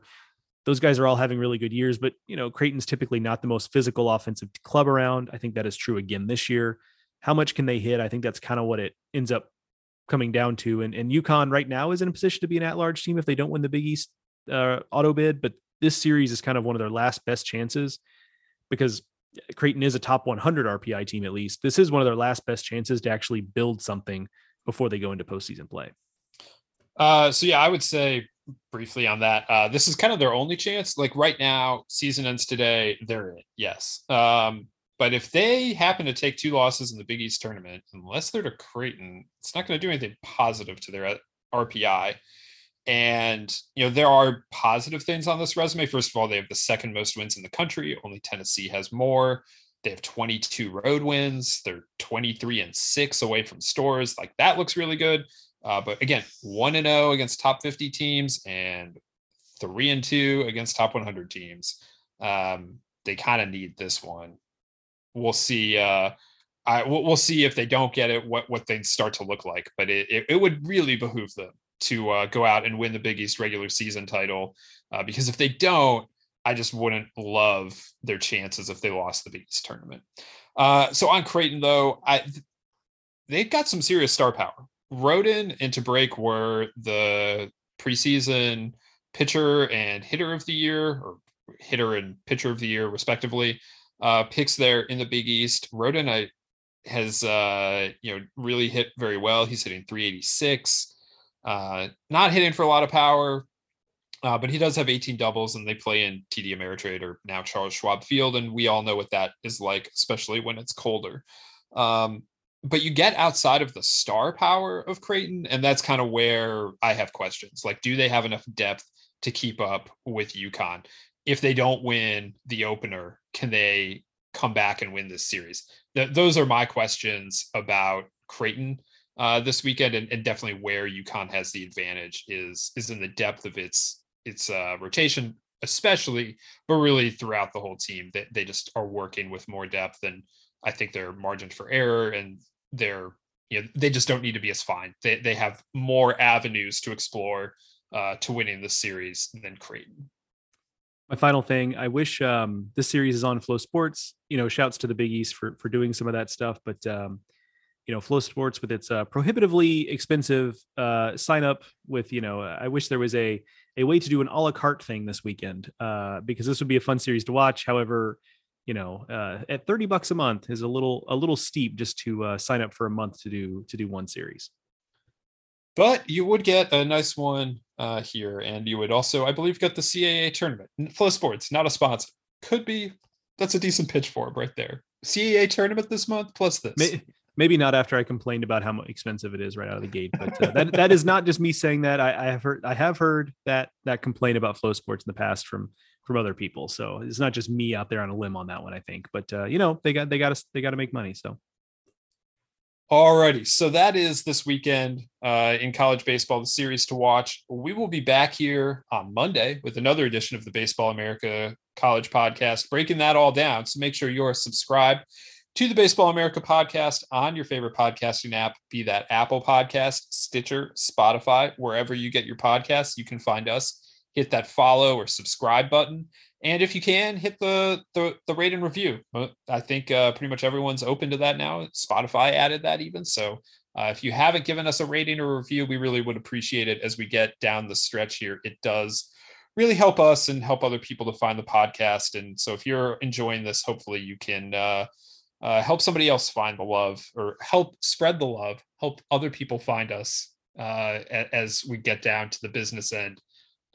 Those guys are all having really good years, but you know, Creighton's typically not the most physical offensive club around. I think that is true again this year. How much can they hit? I think that's kind of what it ends up coming down to. And, and UConn right now is in a position to be an at large team if they don't win the Big East uh, auto bid. But this series is kind of one of their last best chances because Creighton is a top 100 RPI team at least. This is one of their last best chances to actually build something before they go into postseason play. Uh, so yeah, I would say briefly on that. Uh, this is kind of their only chance. Like right now, season ends today. They're in. Yes. Um, but if they happen to take two losses in the Big East tournament, unless they're to Creighton, it's not going to do anything positive to their uh, RPI. And you know there are positive things on this resume. First of all, they have the second most wins in the country. Only Tennessee has more. They have 22 road wins. They're 23 and six away from Storrs. Like that looks really good. Uh, but again, one and zero oh against top 50 teams and three and two against top 100 teams. Um, they kind of need this one we'll see. Uh, I we'll, see if they don't get it, what what things start to look like. But it it, it would really behoove them to uh, go out and win the Big East regular season title, uh, because if they don't, I just wouldn't love their chances if they lost the Big East tournament. Uh, so on Creighton though, I they've got some serious star power. Roden and Tabrock were the preseason pitcher and hitter of the year, or hitter and pitcher of the year, respectively uh, picks there in the Big East. Roden I, has uh, you know really hit very well. He's hitting 386. Uh, not hitting for a lot of power, uh, but he does have 18 doubles, and they play in TD Ameritrade or now Charles Schwab Field, and we all know what that is like, especially when it's colder. Um, but you get outside of the star power of Creighton, and that's kind of where I have questions. Like, do they have enough depth to keep up with UConn? if they don't win the opener, can they come back and win this series? Th- those are my questions about Creighton uh, this weekend, and, and, definitely where UConn has the advantage is is in the depth of its its uh, rotation, especially, but really throughout the whole team. That they, they just are working with more depth, and I think their margin for error and their you know they just don't need to be as fine. They they have more avenues to explore uh, to winning the series than Creighton my final thing i wish um, this series is on FloSports you know shouts to the big east for for doing some of that stuff but um, you know, FloSports with its uh, prohibitively expensive uh, sign up with, you know, I wish there was a a way to do an a la carte thing this weekend uh, because this would be a fun series to watch. However, you know, uh, at 30 bucks a month is a little a little steep just to uh, sign up for a month to do to do one series. But you would get a nice one uh, here, and you would also, I believe, get the CAA tournament. FloSports, not a sponsor, could be. That's a decent pitch for him right there. CAA tournament this month plus this. May, maybe not after I complained about how expensive it is right out of the gate, but uh, that that is not just me saying that. I, I, have heard I have heard that that complaint about FloSports in the past from from other people. So it's not just me out there on a limb on that one. I think, but uh, you know they got they got to they got to make money. So. Alrighty, so that is this weekend uh, in college baseball, the series to watch. We will be back here on Monday with another edition of the Baseball America College Podcast, breaking that all down. So make sure you're subscribed to the Baseball America podcast on your favorite podcasting app, be that Apple Podcast, Stitcher, Spotify, wherever you get your podcasts, you can find us. Hit that follow or subscribe button. And if you can, hit the the, the rate and review. I think uh, pretty much everyone's open to that now. Spotify added that even. So uh, if you haven't given us a rating or review, we really would appreciate it as we get down the stretch here. It does really help us and help other people to find the podcast. And so if you're enjoying this, hopefully you can uh, uh, help somebody else find the love or help spread the love, help other people find us uh, as we get down to the business end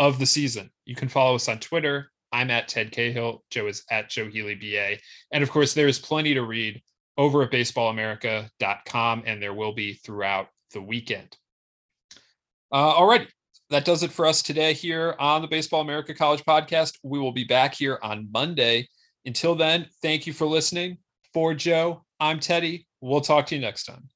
of the season. You can follow us on Twitter. I'm at Ted Cahill. Joe is at Joe Healy BA. And of course, there is plenty to read over at baseballamerica.com, and there will be throughout the weekend. Uh, all right. That does it for us today here on the Baseball America College Podcast. We will be back here on Monday. Until then, thank you for listening. For Joe, I'm Teddy. We'll talk to you next time.